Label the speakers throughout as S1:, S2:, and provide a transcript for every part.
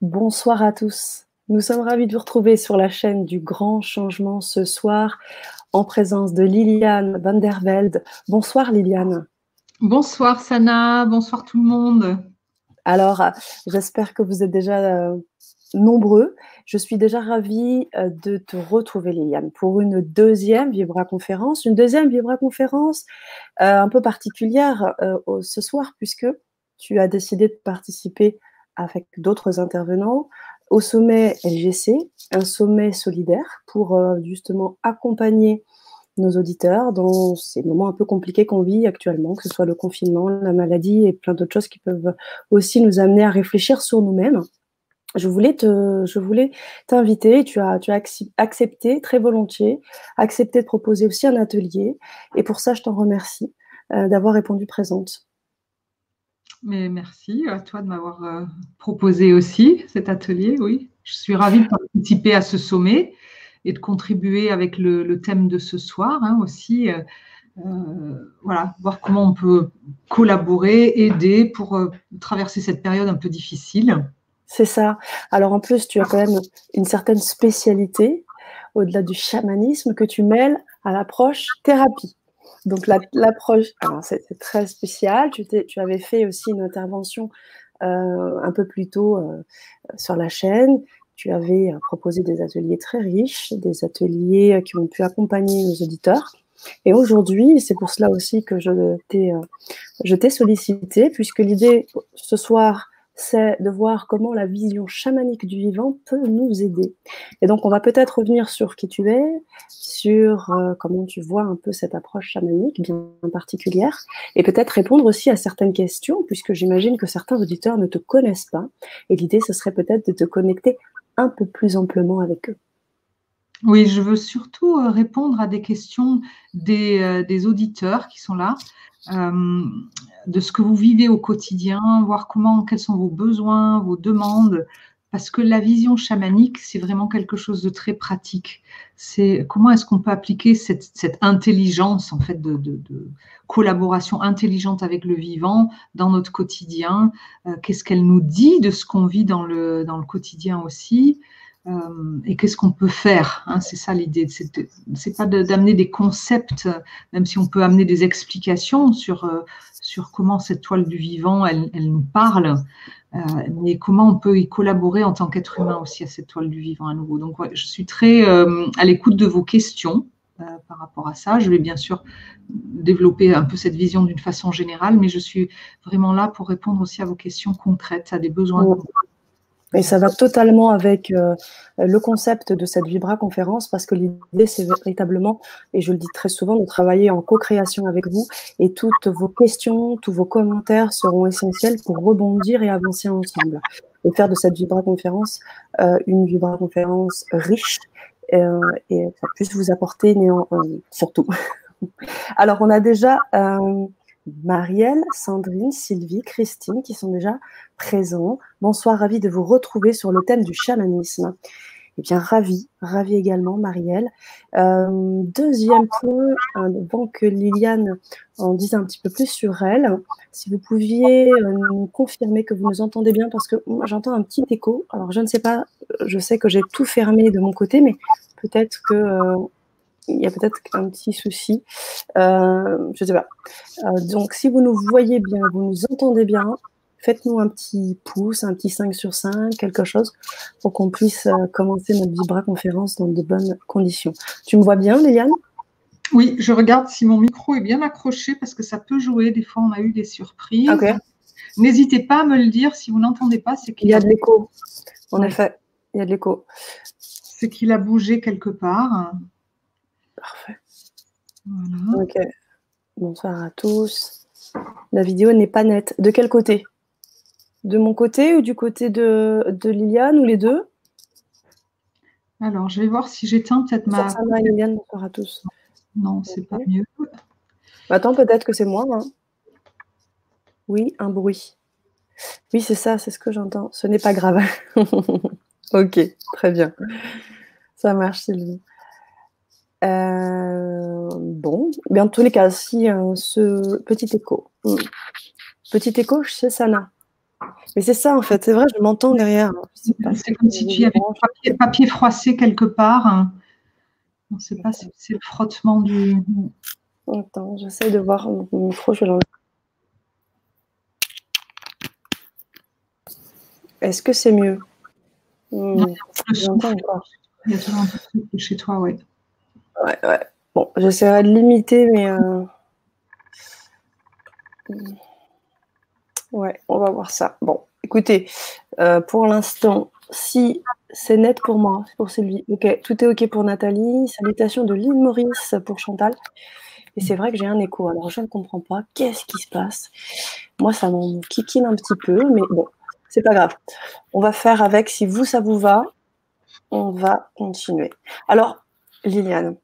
S1: Bonsoir à tous. Nous sommes ravis de vous retrouver sur la chaîne du Grand Changement ce soir en présence de Liliane van der Velde. Bonsoir Liliane.
S2: Bonsoir Sana, bonsoir tout le monde.
S1: Alors, j'espère que vous êtes déjà euh, nombreux. Je suis déjà ravie euh, de te retrouver Liliane pour une deuxième Vibra conférence, une deuxième Vibra conférence euh, un peu particulière ce soir puisque tu as décidé de participer avec d'autres intervenants au sommet LGC, un sommet solidaire pour euh, justement accompagner nos auditeurs dans ces moments un peu compliqués qu'on vit actuellement, que ce soit le confinement, la maladie et plein d'autres choses qui peuvent aussi nous amener à réfléchir sur nous-mêmes. Je voulais te, je voulais t'inviter. Tu as, tu as accepté très volontiers, accepté de proposer aussi un atelier. Et pour ça, je t'en remercie euh, d'avoir répondu présente.
S2: Mais merci à toi de m'avoir euh, proposé aussi cet atelier. Oui, je suis ravie de participer à ce sommet et de contribuer avec le, thème de ce soir hein, aussi. Euh, euh, voilà, voir comment on peut collaborer, aider pour traverser cette période un peu difficile.
S1: C'est ça. Alors en plus, tu as quand même une certaine spécialité au-delà du chamanisme que tu mêles à l'approche thérapie. Donc l'approche, c'était très spécial. Tu, tu, avais fait aussi une intervention euh, un peu plus tôt euh, sur la chaîne. Tu avais euh, proposé des ateliers très riches, des ateliers qui ont pu accompagner nos auditeurs. Et aujourd'hui, c'est pour cela aussi que je t'ai sollicité, puisque l'idée ce soir, c'est de voir comment la vision chamanique du vivant peut nous aider. Et donc, on va peut-être revenir sur qui tu es, sur euh, comment tu vois un peu cette approche chamanique bien particulière, et peut-être répondre aussi à certaines questions, puisque j'imagine que certains auditeurs ne te connaissent pas. Et l'idée, ce serait peut-être de te connecter un peu plus amplement avec eux.
S2: Oui, je veux surtout euh, répondre à des questions des, euh, auditeurs qui sont là. Euh, de ce que vous vivez au quotidien, voir comment, quels sont vos besoins, vos demandes, parce que la vision chamanique, c'est vraiment quelque chose de très pratique. C'est comment est-ce qu'on peut appliquer cette, intelligence, en fait, de, collaboration intelligente avec le vivant dans notre quotidien? Qu'est-ce qu'elle nous dit de ce qu'on vit dans le, quotidien aussi? Et qu'est-ce qu'on peut faire hein, C'est ça l'idée. C'est pas d'amener des concepts, même si on peut amener des explications sur, euh, sur comment cette toile du vivant, elle, elle nous parle, euh, mais comment on peut y collaborer en tant qu'être humain aussi à cette toile du vivant à nouveau. Donc, je suis très à l'écoute de vos questions par rapport à ça. Je vais bien sûr développer un peu cette vision d'une façon générale, mais je suis vraiment là pour répondre aussi à vos questions concrètes, à des besoins.
S1: Et ça va totalement avec euh, le concept de cette Vibra conférence parce que l'idée, c'est véritablement, et je le dis très souvent, de travailler en co-création avec vous et toutes vos questions, tous vos commentaires seront essentiels pour rebondir et avancer ensemble. Et faire de cette Vibra conférence euh, une Vibra conférence riche euh, et ça puisse vous apporter néant, surtout. Alors, on a déjà Marielle, Sandrine, Sylvie, Christine qui sont déjà présents. Bonsoir, ravi de vous retrouver sur le thème du chamanisme. Eh bien, ravi, ravi également, Marielle. Euh, deuxième point, avant que Liliane en dise un petit peu plus sur elle, si vous pouviez euh, nous confirmer que vous nous entendez bien, parce que j'entends un petit écho. Alors, je ne sais pas, je sais que j'ai tout fermé de mon côté, mais peut-être que euh, il y a peut-être un petit souci. Euh, je ne sais pas. Euh, donc, si vous nous voyez bien, vous nous entendez bien, faites-nous un petit pouce, un petit 5 sur 5, quelque chose, pour qu'on puisse euh, commencer notre Vibra conférence dans de bonnes conditions. Tu me vois bien, Liliane
S2: Oui, je regarde si mon micro est bien accroché parce que ça peut jouer. Des fois, on a eu des surprises. N'hésitez pas à me le dire si vous n'entendez pas.
S1: C'est qu'il y a de l'écho. En effet, il y a de l'écho.
S2: C'est qu'il a bougé quelque part.
S1: Parfait. Ok. Bonsoir à tous. La vidéo n'est pas nette. De quel côté? De mon côté ou du côté de, Liliane ou les deux?
S2: Alors, je vais voir si j'éteins peut-être ma.
S1: Liliane, bonsoir à tous.
S2: Non, c'est pas mieux.
S1: Attends, peut-être que c'est moi. Hein. Oui, un bruit. Oui, c'est ça, c'est ce que j'entends. Ce n'est pas grave. ok, très bien. Ça marche, Sylvie. Euh, bon, bien en tous les cas, si ce petit écho, hmm. petit écho chez Sana. Mais c'est ça, en fait. C'est vrai, je m'entends derrière.
S2: C'est comme si tu avais papier, papier froissé quelque part. Hein. On ne sait pas si c'est le frottement du.
S1: Attends, j'essaie de voir mon micro, je vais l'enlever. Est-ce que c'est mieux?
S2: Hmm, J'entends encore. Il y a toujours un peu chez toi, oui.
S1: Ouais, ouais. Bon, j'essaierai de limiter, mais. Euh, ouais, on va voir ça. Bon, écoutez, euh, pour l'instant, si c'est net pour moi, pour Sylvie. Ok, tout est ok pour Nathalie. Salutations de Lynn Maurice pour Chantal. Et c'est vrai que j'ai un écho. Alors je ne comprends pas. Qu'est-ce qui se passe? Moi, ça m'en kikine un petit peu, mais bon, c'est pas grave. On va faire avec. Si vous, ça vous va, on va continuer. Alors, Liliane,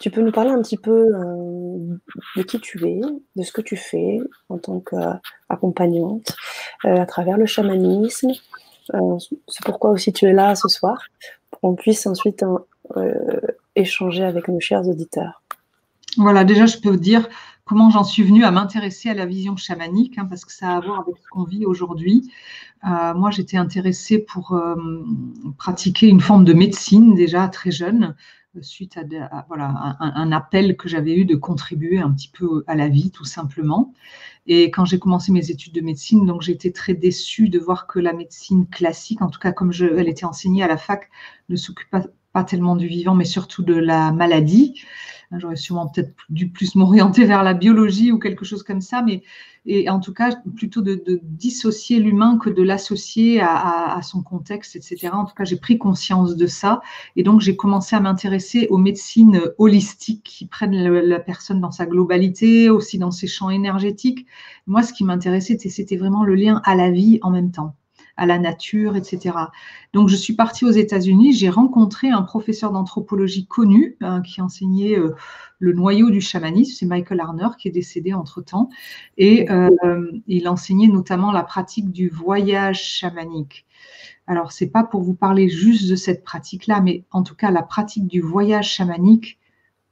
S1: tu peux nous parler un petit peu euh, de qui tu es, de ce que tu fais en tant qu'accompagnante euh, à travers le chamanisme, euh, c'est pourquoi aussi tu es là ce soir, pour qu'on puisse ensuite euh, échanger avec nos chers auditeurs.
S2: Voilà, déjà, je peux vous dire comment j'en suis venue à m'intéresser à la vision chamanique, hein, parce que ça a à voir avec ce qu'on vit aujourd'hui. Moi, j'étais intéressée pour pratiquer une forme de médecine déjà très jeune, suite à, voilà, un, appel que j'avais eu de contribuer un petit peu à la vie, tout simplement. Et quand j'ai commencé mes études de médecine, donc j'étais très déçue de voir que la médecine classique, en tout cas comme je, elle était enseignée à la fac, ne s'occupe pas, pas tellement du vivant, mais surtout de la maladie. J'aurais sûrement peut-être dû plus m'orienter vers la biologie ou quelque chose comme ça, mais et en tout cas plutôt de, dissocier l'humain que de l'associer à, son contexte, etc. En tout cas, j'ai pris conscience de ça et donc j'ai commencé à m'intéresser aux médecines holistiques qui prennent la, personne dans sa globalité, aussi dans ses champs énergétiques. Moi, ce qui m'intéressait, c'était vraiment le lien à la vie en même temps à la nature, etc. Donc, je suis partie aux États-Unis. J'ai rencontré un professeur d'anthropologie connu hein, qui enseignait euh, le noyau du chamanisme, c'est Michael Arner qui est décédé entre-temps, et euh, il enseignait notamment la pratique du voyage chamanique. Alors, c'est pas pour vous parler juste de cette pratique-là, mais en tout cas, la pratique du voyage chamanique,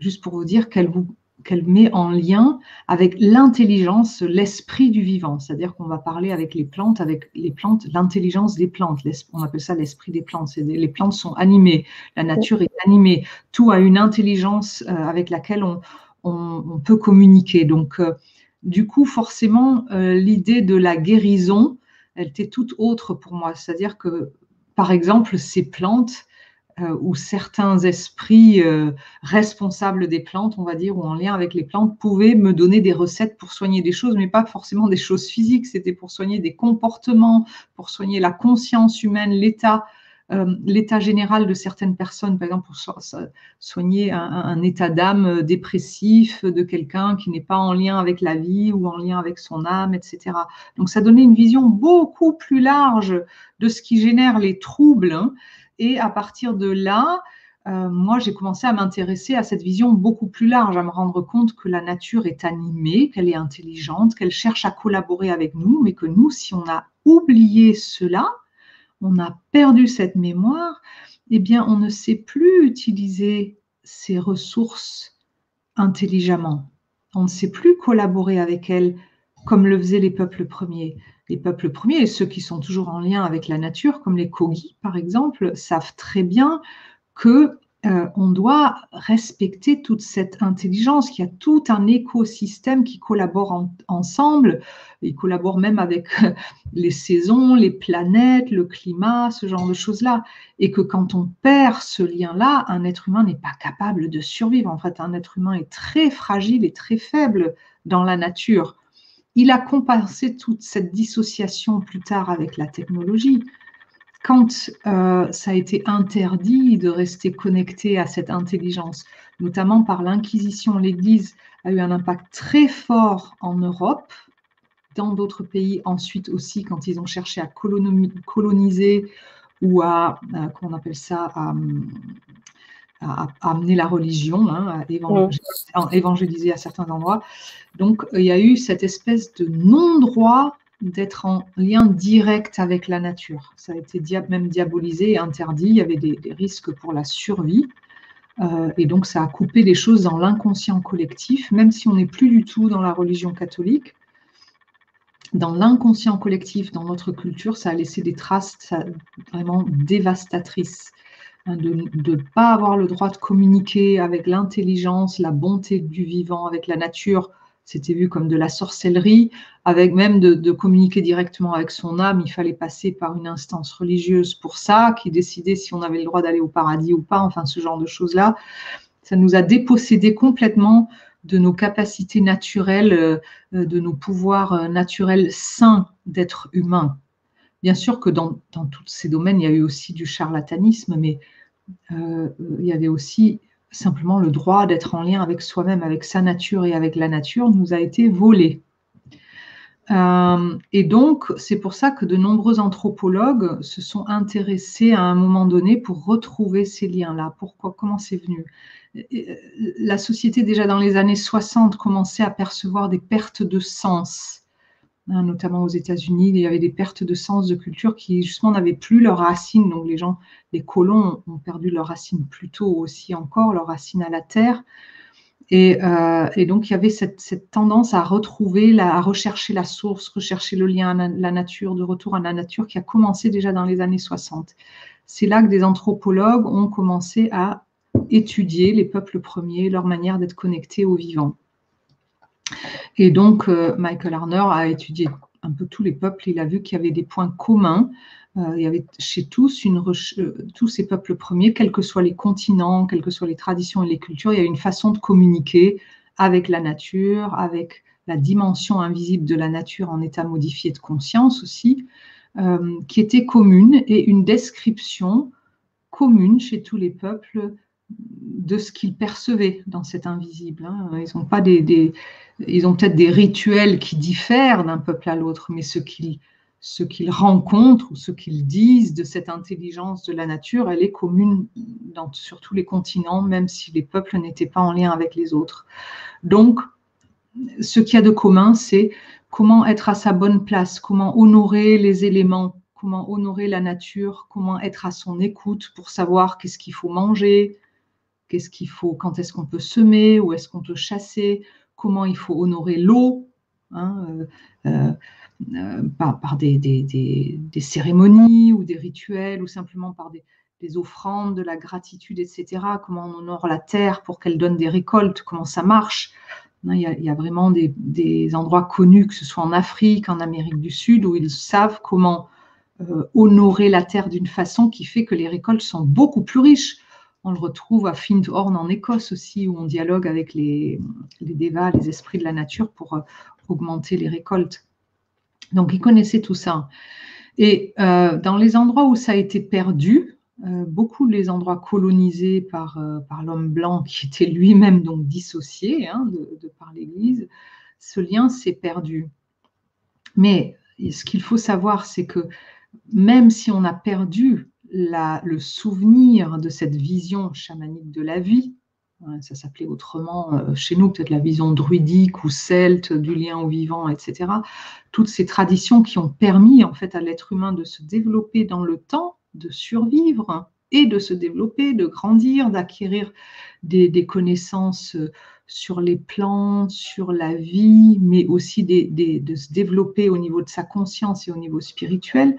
S2: juste pour vous dire qu'elle vous qu'elle met en lien avec l'intelligence, l'esprit du vivant. C'est-à-dire qu'on va parler avec les plantes, avec les plantes, l'intelligence des plantes. On appelle ça l'esprit des plantes. Les plantes sont animées, la nature est animée. Tout a une intelligence euh, avec laquelle on, peut communiquer. Donc, euh, du coup, forcément, euh, l'idée de la guérison, elle était toute autre pour moi. C'est-à-dire que, par exemple, ces plantes, où certains esprits euh, responsables des plantes, on va dire, ou en lien avec les plantes, pouvaient me donner des recettes pour soigner des choses, mais pas forcément des choses physiques, c'était pour soigner des comportements, pour soigner la conscience humaine, l'état. Euh, l'état général de certaines personnes, par exemple pour soigner un, état d'âme dépressif de quelqu'un qui n'est pas en lien avec la vie ou en lien avec son âme, etc. Donc ça donnait une vision beaucoup plus large de ce qui génère les troubles. Hein, et à partir de là, euh, moi, j'ai commencé à m'intéresser à cette vision beaucoup plus large, à me rendre compte que la nature est animée, qu'elle est intelligente, qu'elle cherche à collaborer avec nous, mais que nous, si on a oublié cela, on a perdu cette mémoire, eh bien, on ne sait plus utiliser ces ressources intelligemment. On ne sait plus collaborer avec elles comme le faisaient les peuples premiers les peuples premiers, et ceux qui sont toujours en lien avec la nature, comme les Kogi par exemple, savent très bien que euh, on doit respecter toute cette intelligence, qu'il y a tout un écosystème qui collabore ensemble. Ils collaborent même avec les saisons, les planètes, le climat, ce genre de choses-là. Et que quand on perd ce lien-là, un être humain n'est pas capable de survivre. En fait, un être humain est très fragile et très faible dans la nature. Il a compensé toute cette dissociation plus tard avec la technologie. Quand euh, ça a été interdit de rester connecté à cette intelligence, notamment par l'Inquisition, l'Église a eu un impact très fort en Europe, dans d'autres pays ensuite aussi, quand ils ont cherché à coloniser ou à, euh, on appelle ça, à, à, amener la religion, hein, à évangéliser, à certains endroits. Donc, il y a eu cette espèce de non-droit d'être en lien direct avec la nature. Ça a été même diabolisé et interdit. Il y avait des, risques pour la survie. Euh, et donc, ça a coupé les choses dans l'inconscient collectif, même si on n'est plus du tout dans la religion catholique. dans l'inconscient collectif, dans notre culture, ça a laissé des traces vraiment dévastatrices. Hein, de ne pas avoir le droit de communiquer avec l'intelligence, la bonté du vivant, avec la nature, c'était vu comme de la sorcellerie, avec même de, communiquer directement avec son âme, il fallait passer par une instance religieuse pour ça, qui décidait si on avait le droit d'aller au paradis ou pas, enfin ce genre de choses-là. Ça nous a dépossédé complètement de nos capacités naturelles, euh, de nos pouvoirs euh, naturels sains d'être humain. Bien sûr que dans, tous ces domaines, il y a eu aussi du charlatanisme, mais euh, il y avait aussi simplement le droit d'être en lien avec soi-même, avec sa nature et avec la nature nous a été volé. Euh, et donc, c'est pour ça que de nombreux anthropologues se sont intéressés à un moment donné pour retrouver ces liens-là. Pourquoi Comment c'est venu? La société, déjà dans les années 60, commençait à percevoir des pertes de sens Hein, notamment aux États-Unis, il y avait des pertes de sens de culture qui justement n'avaient plus leurs racines. Donc les gens, les colons ont perdu leurs racines plus tôt aussi encore, leurs racines à la terre. Et, euh, donc il y avait cette, tendance à retrouver, à rechercher la source, rechercher le lien à la nature, de retour à la nature qui a commencé déjà dans les années 60. C'est là que des anthropologues ont commencé à étudier les peuples premiers, leur manière d'être connectés au vivant. Et donc, euh, Michael Arner a étudié un peu tous les peuples. Il a vu qu'il y avait des points communs. Euh, il y avait chez euh, tous ces peuples premiers, quels que soient les continents, quelles que soient les traditions et les cultures, il y a une façon de communiquer avec la nature, avec la dimension invisible de la nature en état modifié de conscience aussi, qui était commune et une description commune chez tous les peuples de ce qu'ils percevaient dans cet invisible. Hein. Ils ont pas des, ils ont peut-être des rituels qui diffèrent d'un peuple à l'autre, mais ce qu'ils rencontrent ou ce qu'ils disent de cette intelligence de la nature, elle est commune sur tous les continents, même si les peuples n'étaient pas en lien avec les autres. Donc, ce qu'il y a de commun, c'est comment être à sa bonne place, comment honorer les éléments, comment honorer la nature, comment être à son écoute pour savoir qu'est-ce qu'il faut manger, qu'est-ce qu'il faut, quand est-ce qu'on peut semer, où est-ce qu'on peut chasser, comment il faut honorer l'eau, hein, euh, euh, euh, par, des, cérémonies ou des rituels, ou simplement par des, offrandes, de la gratitude, etc. Comment on honore la terre pour qu'elle donne des récoltes, comment ça marche. Il y, a, vraiment des, endroits connus, que ce soit en Afrique, en Amérique du Sud, où ils savent comment honorer la terre d'une façon qui fait que les récoltes sont beaucoup plus riches. On le retrouve à Findhorn en Écosse aussi, où on dialogue avec les, les Devas, les esprits de la nature, pour euh, augmenter les récoltes. Donc, ils connaissaient tout ça. Et euh, dans les endroits où ça a été perdu, euh, beaucoup les endroits colonisés par, par l'homme blanc qui était lui-même donc dissocié hein, de, de, par l'Église, ce lien s'est perdu. Mais ce qu'il faut savoir, c'est que même si on a perdu le souvenir de cette vision chamanique de la vie, ça s'appelait autrement euh, chez nous, peut-être la vision druidique ou celte du lien au vivant, etc. Toutes ces traditions qui ont permis en fait à l'être humain de se développer dans le temps, de survivre et de se développer, de grandir, d'acquérir des, connaissances euh, sur les plantes, sur la vie, mais aussi de se développer au niveau de sa conscience et au niveau spirituel.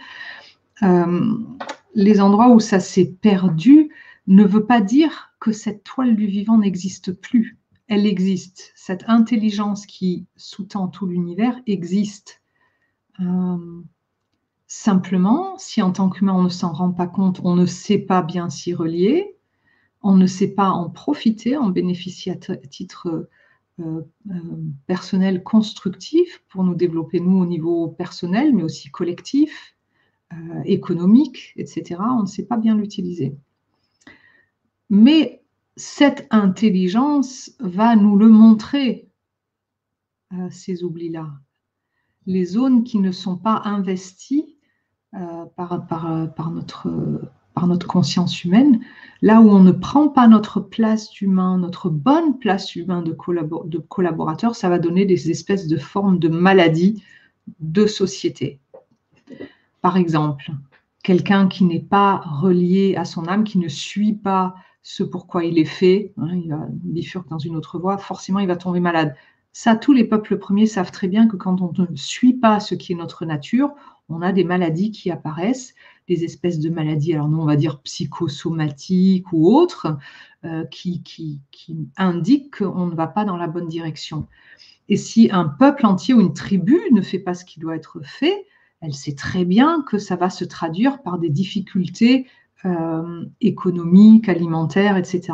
S2: Euh, les endroits où ça s'est perdu ne veut pas dire que cette toile du vivant n'existe plus. Elle existe. Cette intelligence qui sous-tend tout l'univers existe. Euh, simplement, si en tant qu'humain on ne s'en rend pas compte, on ne sait pas bien s'y relier, on ne sait pas en profiter, en bénéficier à titre euh, personnel constructif pour nous développer nous au niveau personnel, mais aussi collectif, euh, économique, etc., on ne sait pas bien l'utiliser. Mais cette intelligence va nous le montrer, euh, ces oublis-là. Les zones qui ne sont pas investies euh, par, notre conscience humaine, là où on ne prend pas notre place d'humain, notre bonne place humaine de, de collaborateur, ça va donner des espèces de formes de maladies de société. Par exemple, quelqu'un qui n'est pas relié à son âme, qui ne suit pas ce pourquoi il est fait, hein, il va dans une autre voie, forcément il va tomber malade. Ça, tous les peuples premiers savent très bien que quand on ne suit pas ce qui est notre nature, on a des maladies qui apparaissent, des espèces de maladies, alors nous on va dire psychosomatiques ou autres, euh, qui, indiquent qu'on ne va pas dans la bonne direction. Et si un peuple entier ou une tribu ne fait pas ce qui doit être fait, elle sait très bien que ça va se traduire par des difficultés euh, économiques, alimentaires, etc.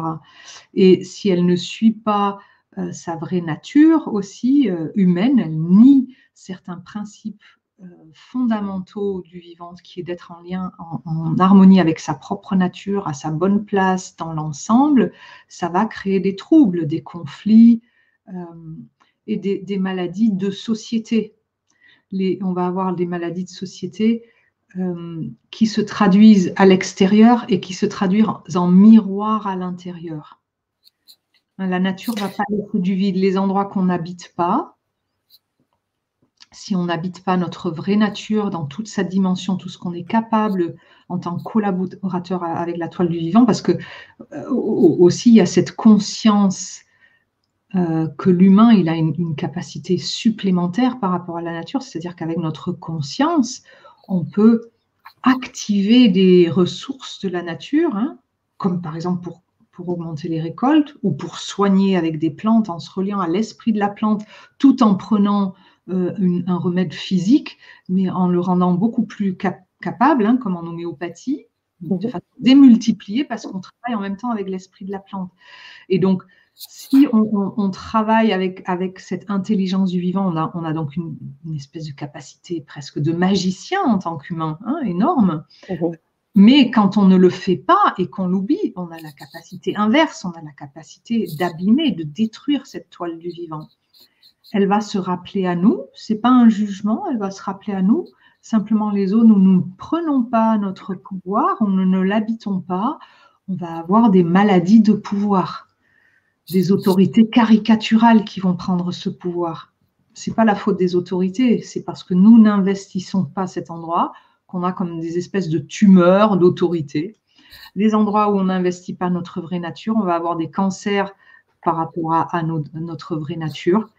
S2: Et si elle ne suit pas euh, sa vraie nature aussi humaine, elle nie certains principes euh, fondamentaux du vivant, qui est d'être en lien, en, harmonie avec sa propre nature, à sa bonne place dans l'ensemble, ça va créer des troubles, des conflits euh, et des, maladies de société. On va avoir des maladies de société euh, qui se traduisent à l'extérieur et qui se traduisent en miroir à l'intérieur. La nature ne va pas être du vide. Les endroits qu'on n'habite pas, si on n'habite pas notre vraie nature dans toute sa dimension, tout ce qu'on est capable en tant que collaborateur avec la toile du vivant, parce que euh, aussi il y a cette conscience euh, que l'humain il a une, capacité supplémentaire par rapport à la nature, c'est-à-dire qu'avec notre conscience, on peut activer des ressources de la nature, hein, comme par exemple pour pour augmenter les récoltes ou pour soigner avec des plantes en se reliant à l'esprit de la plante tout en prenant euh, un remède physique, mais en le rendant beaucoup plus capable, hein, comme en homéopathie, mhm. de façon démultipliée parce qu'on travaille en même temps avec l'esprit de la plante. Et donc, si on, travaille avec, avec cette intelligence du vivant, on a, on a donc une, espèce de capacité presque de magicien en tant qu'humain, hein, énorme. Mhm. Mais quand on ne le fait pas et qu'on l'oublie, on a la capacité inverse, on a la capacité d'abîmer, de détruire cette toile du vivant elle va se rappeler à nous. C'est pas un jugement, elle va se rappeler à nous. Simplement, les zones où nous ne prenons pas notre pouvoir, où nous ne l'habitons pas, on va avoir des maladies de pouvoir, des autorités caricaturales qui vont prendre ce pouvoir. C'est pas la faute des autorités, c'est parce que nous n'investissons pas cet endroit qu'on a comme des espèces de tumeurs d'autorité. Les endroits où on n'investit pas notre vraie nature, on va avoir des cancers par rapport à, notre vraie nature.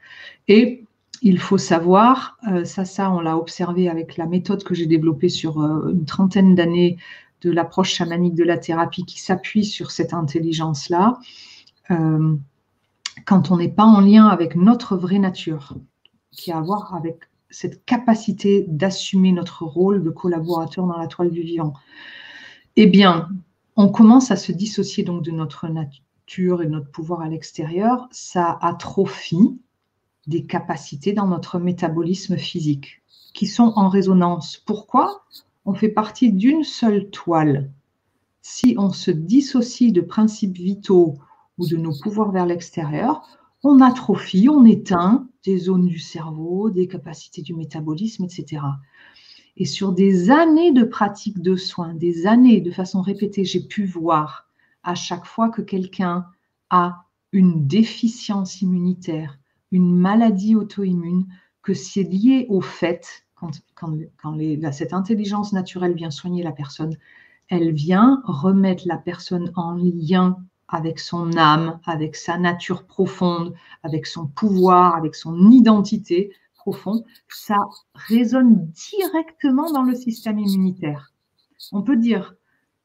S2: Et il faut savoir, euh, ça, ça, on l'a observé avec la méthode que j'ai développée sur euh, une trentaine d'années de l'approche chamanique de la thérapie qui s'appuie sur cette intelligence-là. Euh, quand on n'est pas en lien avec notre vraie nature, qui a à voir avec cette capacité d'assumer notre rôle de collaborateur dans la toile du vivant, eh bien, on commence à se dissocier donc de notre nature et notre pouvoir à l'extérieur, ça atrophie des capacités dans notre métabolisme physique qui sont en résonance. Pourquoi? On fait partie d'une seule toile. Si on se dissocie de principes vitaux ou de nos pouvoirs vers l'extérieur, on atrophie, on éteint des zones du cerveau, des capacités du métabolisme, etc. Et sur des années de pratique de soins, des années de façon répétée, j'ai pu voir à chaque fois que quelqu'un a une déficience immunitaire, une maladie auto-immune, que c'est lié au fait, quand, cette intelligence naturelle vient soigner la personne, elle vient remettre la personne en lien avec son âme, avec sa nature profonde, avec son pouvoir, avec son identité profonde. Ça résonne directement dans le système immunitaire. On peut dire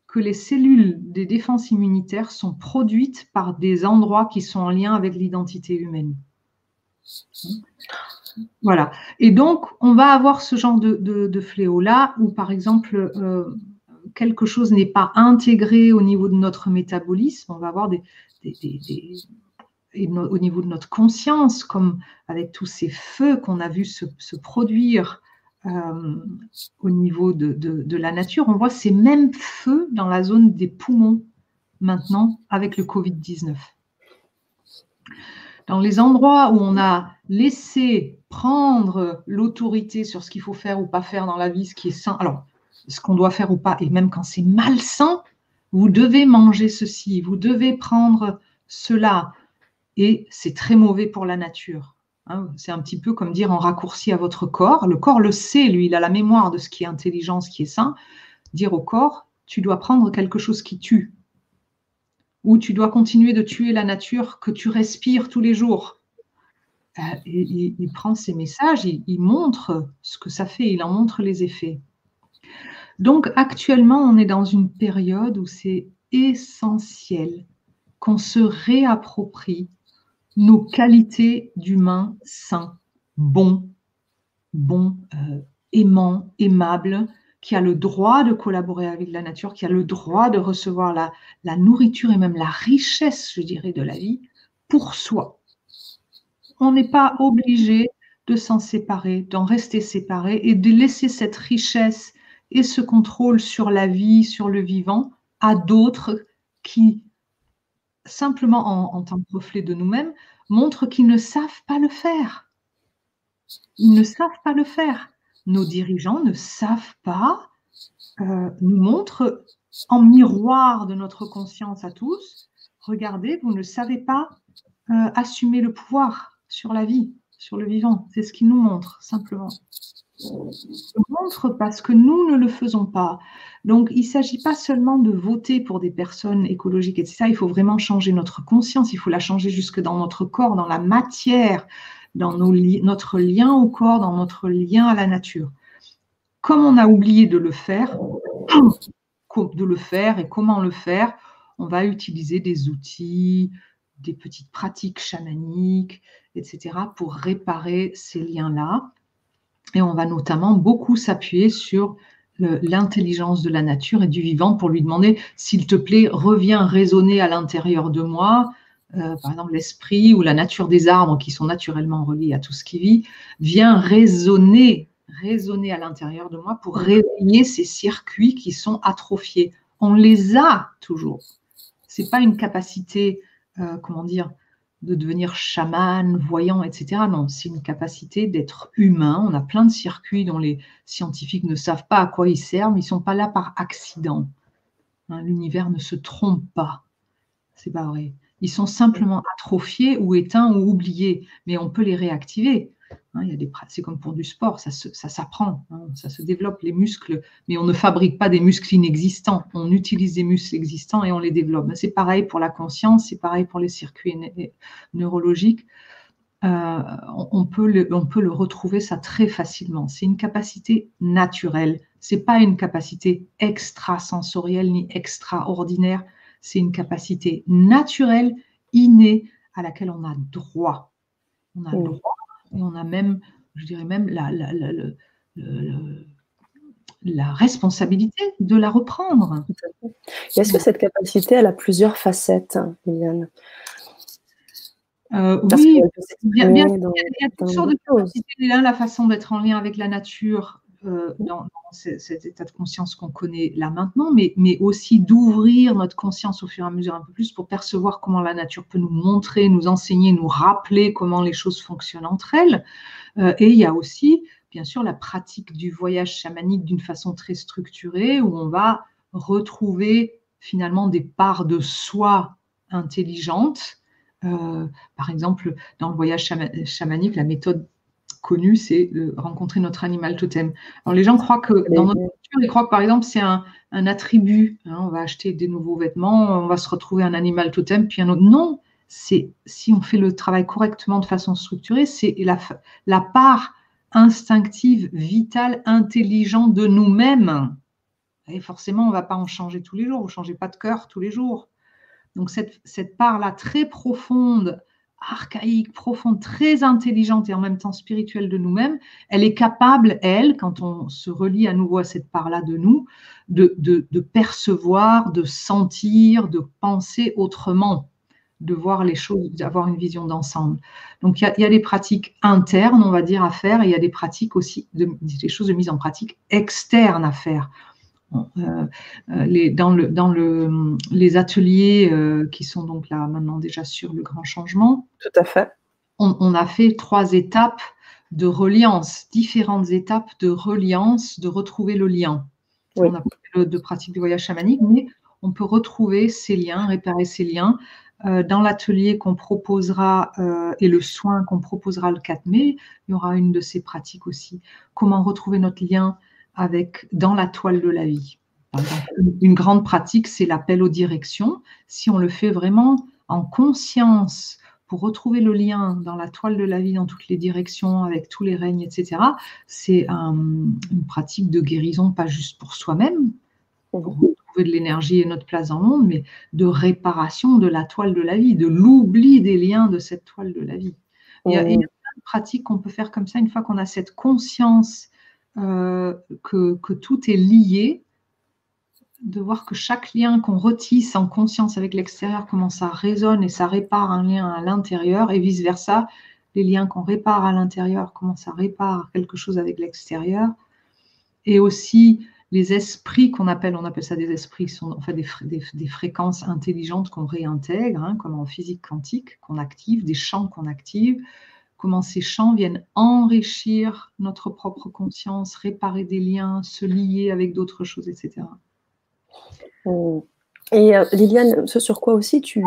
S2: que les cellules des défenses immunitaires sont produites par des endroits qui sont en lien avec l'identité humaine. Voilà. Et donc, on va avoir ce genre de, fléau-là où, par exemple, euh, quelque chose n'est pas intégré au niveau de notre métabolisme. On va avoir des, au niveau de notre conscience, comme avec tous ces feux qu'on a vu se, produire euh, au niveau de, la nature, on voit ces mêmes feux dans la zone des poumons maintenant avec le Covid-19. Dans les endroits où on a laissé prendre l'autorité sur ce qu'il faut faire ou pas faire dans la vie, ce qui est sain, alors ce qu'on doit faire ou pas, et même quand c'est malsain, vous devez manger ceci, vous devez prendre cela, et c'est très mauvais pour la nature. Hein, c'est un petit peu comme dire en raccourci à votre corps. Le corps le sait, lui, il a la mémoire de ce qui est intelligent, ce qui est sain. Dire au corps, tu dois prendre quelque chose qui tue. Ou tu dois continuer de tuer la nature que tu respires tous les jours. il, prend ces messages, il, montre ce que ça fait, il en montre les effets. Donc actuellement, on est dans une période où c'est essentiel qu'on se réapproprie nos qualités d'humain sain, bon, bon, euh, aimant, aimable, qui a le droit de collaborer avec la nature, qui a le droit de recevoir la, la nourriture et même la richesse, je dirais, de la vie pour soi. On n'est pas obligé de s'en séparer, d'en rester séparé et de laisser cette richesse et ce contrôle sur la vie, sur le vivant, à d'autres qui, simplement en, tant que reflet de nous-mêmes, montrent qu'ils ne savent pas le faire. Ils ne savent pas le faire. Nos dirigeants ne savent pas euh, nous montrent en miroir de notre conscience à tous, regardez, vous ne savez pas euh, assumer le pouvoir sur la vie, sur le vivant. C'est ce qu'ils nous montrent, simplement. Montrent parce que nous ne le faisons pas. Donc, il ne s'agit pas seulement de voter pour des personnes écologiques, etc. Il faut vraiment changer notre conscience, il faut la changer jusque dans notre corps, dans la matière, dans notre lien au corps, dans notre lien à la nature. Comme on a oublié de le faire, de le faire et comment le faire, on va utiliser des outils, des petites pratiques chamaniques, etc., pour réparer ces liens-là. Et on va notamment beaucoup s'appuyer sur l'intelligence de la nature et du vivant pour lui demander, s'il te plaît, reviens raisonner à l'intérieur de moi, euh, par exemple l'esprit ou la nature des arbres qui sont naturellement reliés à tout ce qui vit, vient raisonner, raisonner à l'intérieur de moi pour réveiller ces circuits qui sont atrophiés. On les a toujours. C'est pas une capacité, euh, comment dire, de devenir chaman, voyant, etc. Non, c'est une capacité d'être humain. On a plein de circuits dont les scientifiques ne savent pas à quoi ils servent. Ils ne sont pas là par accident. Hein, l'univers ne se trompe pas. C'est pas vrai. Ils sont simplement atrophiés ou éteints ou oubliés, mais on peut les réactiver. Hein, c'est comme pour du sport, ça, s'apprend, hein, ça se développe les muscles, mais on ne fabrique pas des muscles inexistants. On utilise des muscles existants et on les développe. C'est pareil pour la conscience, c'est pareil pour les circuits neurologiques. Euh, on, peut le, on peut le retrouver ça très facilement. C'est une capacité naturelle. C'est pas une capacité extrasensorielle ni extraordinaire c'est une capacité naturelle, innée, à laquelle on a droit. On a droit et on a même, je dirais même, la, la, responsabilité de la reprendre.
S1: Est-ce que cette capacité, elle a plusieurs facettes, Liliane?
S2: Euh, oui, il y a, toutes sortes de capacités. la façon d'être en lien avec la nature, euh, dans, cet état de conscience qu'on connaît là maintenant, mais, mais aussi d'ouvrir notre conscience au fur et à mesure un peu plus pour percevoir comment la nature peut nous montrer, nous enseigner, nous rappeler comment les choses fonctionnent entre elles. Euh, et il y a aussi, bien sûr, la pratique du voyage chamanique d'une façon très structurée où on va retrouver finalement des parts de soi intelligentes. Euh, par exemple, dans le voyage chamanique, la méthode connu, c'est rencontrer notre animal totem. Alors les gens croient que dans notre culture, ils croient que par exemple c'est un, attribut. Hein, on va acheter des nouveaux vêtements, on va se retrouver un animal totem, puis un autre. Non, c'est si on fait le travail correctement de façon structurée, c'est la, la part instinctive, vitale, intelligente de nous-mêmes. Et forcément, on ne va pas en changer tous les jours, vous ne changez pas de cœur tous les jours. Donc cette, cette part-là très profonde, archaïque, profonde, très intelligente et en même temps spirituelle de nous-mêmes, elle est capable, elle, quand on se relie à nouveau à cette part-là de nous, de, percevoir, de sentir, de penser autrement, de voir les choses, d'avoir une vision d'ensemble. Donc il y, a, des pratiques internes, on va dire, à faire, et il y a des pratiques aussi, des choses de mise en pratique externes à faire. Euh, euh, les, dans, le, dans le, les ateliers euh, qui sont donc là maintenant déjà sur le grand changement.
S1: Tout à fait.
S2: On, a fait trois étapes de reliance, différentes étapes de reliance, de retrouver le lien. On a parlé de pratique du voyage chamanique, mais on peut retrouver ces liens, réparer ces liens. dans l'atelier qu'on proposera et le soin qu'on proposera le 4 mai, il y aura une de ces pratiques aussi. Comment retrouver notre lien avec dans la toile de la vie. une grande pratique, c'est l'appel aux directions. Si on le fait vraiment en conscience pour retrouver le lien dans la toile de la vie, dans toutes les directions, avec tous les règnes, etc., c'est une pratique de guérison, pas juste pour soi-même, pour retrouver de l'énergie et notre place dans le monde, mais de réparation de la toile de la vie, de l'oubli des liens de cette toile de la vie. Il y a, plein de pratiques qu'on peut faire comme ça une fois qu'on a cette conscience euh, que, tout est lié, de voir que chaque lien qu'on retisse en conscience avec l'extérieur, comment ça résonne et ça répare un lien à l'intérieur et vice-versa, les liens qu'on répare à l'intérieur, comment ça répare quelque chose avec l'extérieur. Et aussi les esprits qu'on appelle, on appelle ça des esprits, sont en fait des, des, fréquences intelligentes qu'on réintègre, hein, comme en physique quantique, qu'on active, des champs qu'on active, comment ces champs viennent enrichir notre propre conscience, réparer des liens, se lier avec d'autres choses, etc.
S1: Et euh, Liliane, ce sur quoi aussi tu,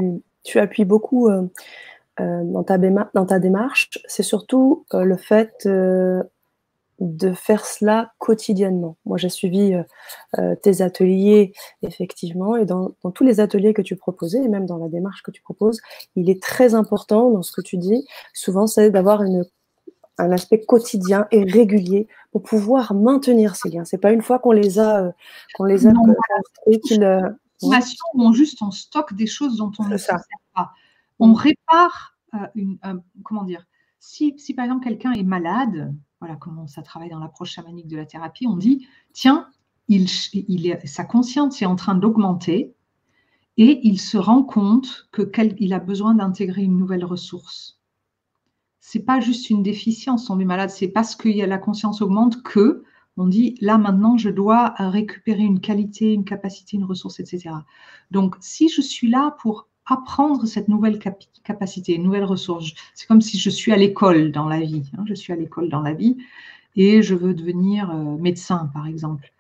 S1: appuies beaucoup euh, euh, dans, ta démarche, c'est surtout le fait de faire cela quotidiennement. Moi, j'ai suivi tes ateliers, effectivement, et dans, dans, tous les ateliers que tu proposais, et même dans la démarche que tu proposes, il est très important dans ce que tu dis, souvent, c'est d'avoir une un aspect quotidien et régulier pour pouvoir maintenir ces liens. C'est pas une fois qu'on les a, euh, qu'on les a
S2: construits qu'il. Euh, on juste on stocke des choses dont on ne se sert pas. On répare euh, une, comment dire? Si, si par exemple quelqu'un est malade, voilà comment ça travaille dans l'approche chamanique de la thérapie, on dit tiens, il, est, sa conscience est en train d'augmenter et il se rend compte que a besoin d'intégrer une nouvelle ressource c'est pas juste une déficience tomber malade, c'est parce que la conscience augmente que on dit là maintenant je dois récupérer une qualité, une capacité, une ressource, etc. Donc si je suis là pour apprendre cette nouvelle capacité, une nouvelle ressource, c'est comme si je suis à l'école dans la vie. Hein. je suis à l'école dans la vie et je veux devenir euh, médecin par exemple.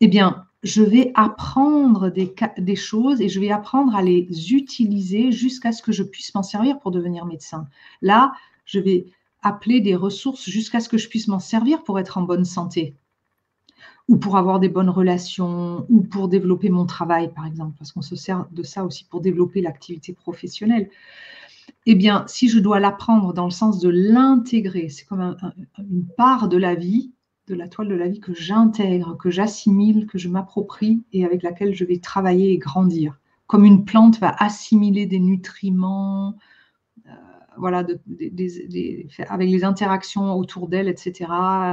S2: Eh bien, je vais apprendre des, des, choses et je vais apprendre à les utiliser jusqu'à ce que je puisse m'en servir pour devenir médecin. Là, je vais appeler des ressources jusqu'à ce que je puisse m'en servir pour être en bonne santé ou pour avoir des bonnes relations ou pour développer mon travail, par exemple, parce qu'on se sert de ça aussi pour développer l'activité professionnelle. Eh bien, si je dois l'apprendre dans le sens de l'intégrer, c'est comme une part de la vie, de la toile de la vie que j'intègre, que j'assimile, que je m'approprie et avec laquelle je vais travailler et grandir. Comme une plante va assimiler des nutriments, voilà, avec les interactions autour d'elle, etc.,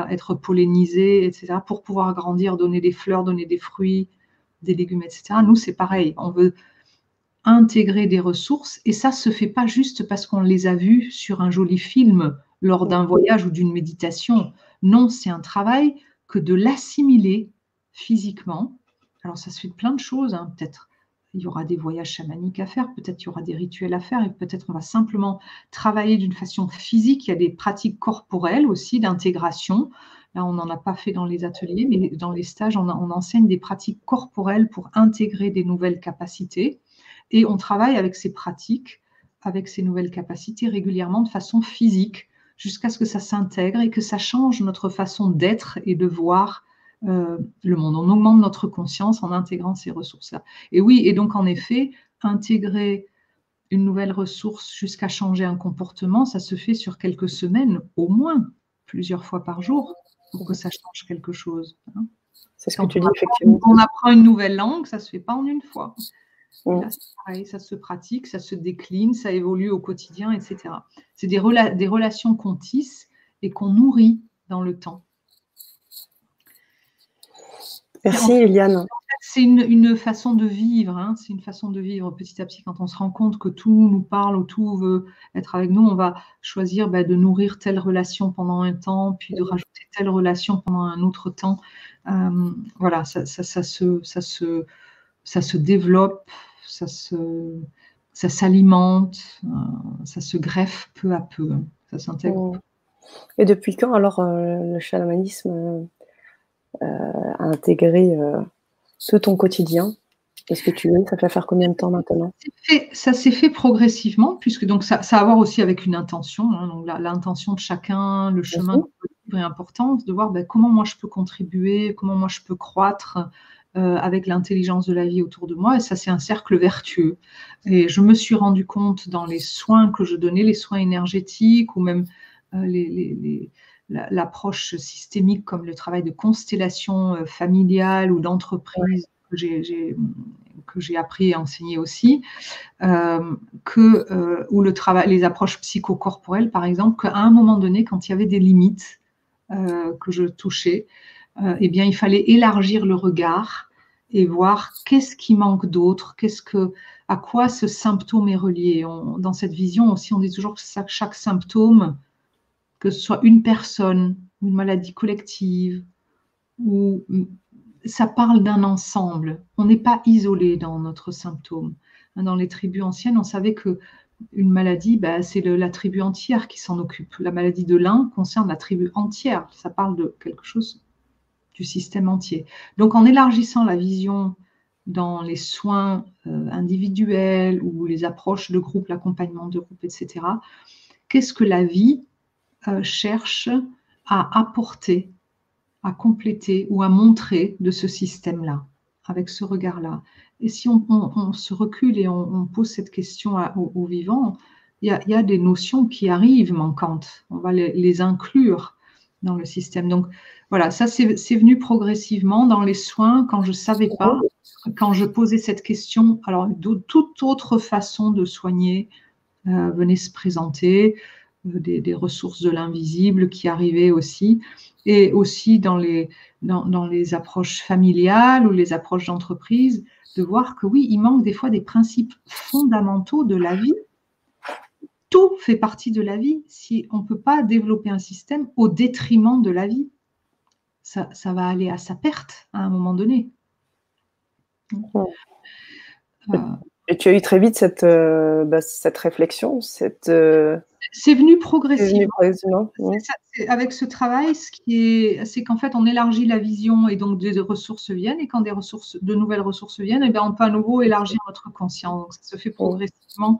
S2: être pollinisée, etc., pour pouvoir grandir, donner des fleurs, donner des fruits, des légumes, etc. Nous, c'est pareil. On veut intégrer des ressources et ça se fait pas juste parce qu'on les a vues sur un joli film lors d'un voyage ou d'une méditation. Non, c'est un travail que de l'assimiler physiquement. Alors, ça se fait plein de choses, hein, peut-être il y aura des voyages chamaniques à faire, peut-être il y aura des rituels à faire, et peut-être on va simplement travailler d'une façon physique. Il y a des pratiques corporelles aussi d'intégration. Là, on n'en a pas fait dans les ateliers, mais dans les stages, on, enseigne des pratiques corporelles pour intégrer des nouvelles capacités. Et on travaille avec ces pratiques, avec ces nouvelles capacités régulièrement de façon physique, jusqu'à ce que ça s'intègre et que ça change notre façon d'être et de voir euh, le monde. On augmente notre conscience en intégrant ces ressources-là. Et oui, et donc en effet, intégrer une nouvelle ressource jusqu'à changer un comportement, ça se fait sur quelques semaines, au moins plusieurs fois par jour, pour que ça change quelque chose.
S1: Hein. C'est ce que tu dis, effectivement.
S2: On apprend une nouvelle langue, ça ne se fait pas en une fois. ça se pratique, ça se décline, ça évolue au quotidien, etc. C'est des, des relations qu'on tisse et qu'on nourrit dans le temps.
S1: Merci, Eliane.
S2: C'est une, façon de vivre, hein. c'est une façon de vivre petit à petit. Quand on se rend compte que tout nous parle ou tout veut être avec nous, on va choisir bah, de nourrir telle relation pendant un temps, puis de rajouter telle relation pendant un autre temps. Euh, voilà, ça, ça, se, ça, se, ça se développe, ça se, ça s'alimente, euh, ça se greffe peu à peu, ça s'intègre.
S1: Et depuis quand alors euh, le chamanisme à euh, intégrer euh, ce ton quotidien Est-ce que tu veux Ça fait faire combien de temps maintenant?
S2: Ça s'est fait progressivement, puisque donc ça, ça, a à voir aussi avec une intention. Hein, donc l'intention de chacun, le chemin est important, de voir ben, comment moi je peux contribuer, comment moi je peux croître avec l'intelligence de la vie autour de moi, et ça c'est un cercle vertueux. Et je me suis rendu compte dans les soins que je donnais, les soins énergétiques ou même l'approche systémique comme le travail de constellation familiale ou d'entreprise que j'ai que j'ai appris et enseigné aussi, euh, que, euh, ou le travail, les approches psychocorporelles, par exemple, qu'à un moment donné, quand il y avait des limites euh, que je touchais, eh bien, il fallait élargir le regard et voir qu'est-ce qui manque d'autre, qu'est-ce que, à quoi ce symptôme est relié. dans cette vision aussi, on dit toujours que chaque symptôme, que ce soit une personne, une maladie collective, ou ça parle d'un ensemble. On n'est pas isolé dans notre symptôme. Dans les tribus anciennes, on savait que une maladie, bah, c'est la tribu entière qui s'en occupe. La maladie de l'un concerne la tribu entière. Ça parle de quelque chose du système entier. Donc, en élargissant la vision dans les soins euh, individuels ou les approches de groupe, l'accompagnement de groupe, etc., qu'est-ce que la vie euh, cherche à apporter à compléter ou à montrer de ce système-là, avec ce regard-là. Et si on, se recule et on, pose cette question aux, vivants, il y, a, des notions qui arrivent manquantes. On va les, inclure dans le système. Donc voilà, ça c'est venu progressivement dans les soins quand je ne savais pas, quand je posais cette question. Alors toute autre façon de soigner euh, venait se présenter, des, ressources de l'invisible qui arrivaient aussi et aussi dans les, dans, les approches familiales ou les approches d'entreprise, de voir que oui, il manque des fois des principes fondamentaux de la vie. Tout fait partie de la vie. Si on ne peut pas développer un système au détriment de la vie, ça, va aller à sa perte à un moment donné.
S1: Et tu as eu très vite cette, euh, bah, cette réflexion, cette, euh,
S2: c'est venu progressivement. avec ce travail, ce qui est, c'est qu'en fait, on élargit la vision et donc des ressources viennent. Et quand des ressources, de nouvelles ressources viennent, et eh bien, on peut à nouveau élargir notre conscience. Donc, ça se fait progressivement.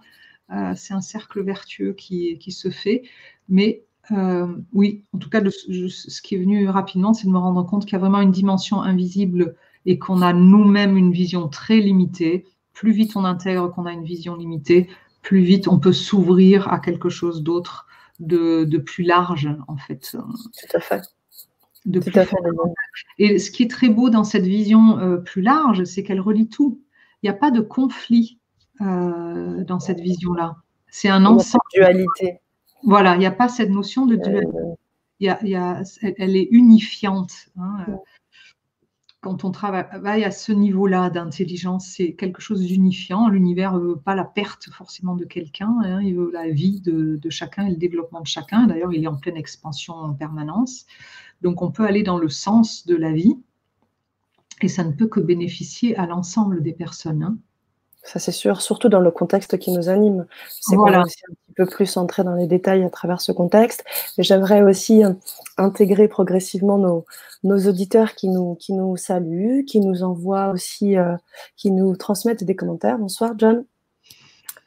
S2: Euh, c'est un cercle vertueux qui, qui se fait. Mais euh, oui, en tout cas, ce qui est venu rapidement, c'est de me rendre compte qu'il y a vraiment une dimension invisible et qu'on a nous-mêmes une vision très limitée. Plus vite on intègre qu'on a une vision limitée, plus vite on peut s'ouvrir à quelque chose d'autre, de, plus large, en fait.
S1: Tout à fait.
S2: De plus Et ce qui est très beau dans cette vision euh, plus large, c'est qu'elle relie tout. Il n'y a pas de conflit euh, dans cette vision-là. C'est un ensemble.
S1: Dualité.
S2: Voilà, il n'y a pas cette notion de dualité. elle est unifiante. Hein quand on travaille à ce niveau-là d'intelligence, c'est quelque chose d'unifiant. L'univers ne veut pas la perte forcément de quelqu'un, hein. il veut la vie de, chacun et le développement de chacun. D'ailleurs, il est en pleine expansion en permanence. Donc, on peut aller dans le sens de la vie et ça ne peut que bénéficier à l'ensemble des personnes. Hein.
S1: Ça, c'est sûr, surtout dans le contexte qui nous anime. C'est voilà. aussi un petit peu plus entrer dans les détails à travers ce contexte. Mais j'aimerais aussi euh, intégrer progressivement nos, nos, auditeurs qui nous, qui nous saluent, qui nous envoient aussi, euh, qui nous transmettent des commentaires. Bonsoir, John.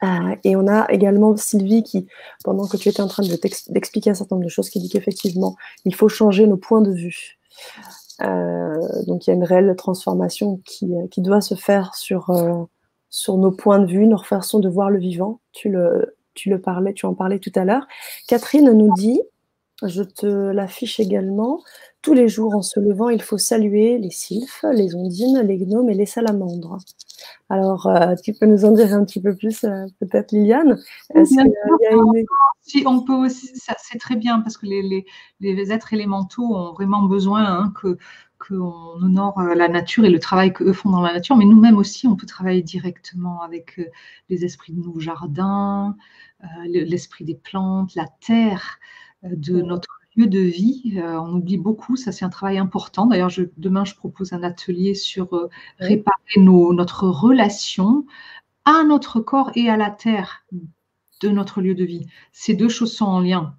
S1: Euh, et on a également Sylvie qui, pendant que tu étais en train d'expliquer un certain nombre de choses, qui dit qu'effectivement, il faut changer nos points de vue. donc il y a une réelle transformation qui, qui doit se faire sur sur nos points de vue, nos façons de voir le vivant. Tu le, tu le parlais, tu en parlais tout à l'heure. Catherine nous dit, je te l'affiche également, tous les jours en se levant, il faut saluer les sylphes, les ondines, les gnomes et les salamandres. Alors, euh, tu peux nous en dire un petit peu plus, euh, peut-être Liliane?
S2: Si on peut aussi, c'est très bien parce que les, les, êtres élémentaux ont vraiment besoin hein, que qu'on honore euh, la nature et le travail qu'eux font dans la nature, mais nous-mêmes aussi, on peut travailler directement avec les esprits de nos jardins, l'esprit des plantes, la terre de notre lieu de vie. On oublie beaucoup, ça c'est un travail important. D'ailleurs, demain, je propose un atelier sur réparer notre relation à notre corps et à la terre de notre lieu de vie. Ces deux choses sont en lien.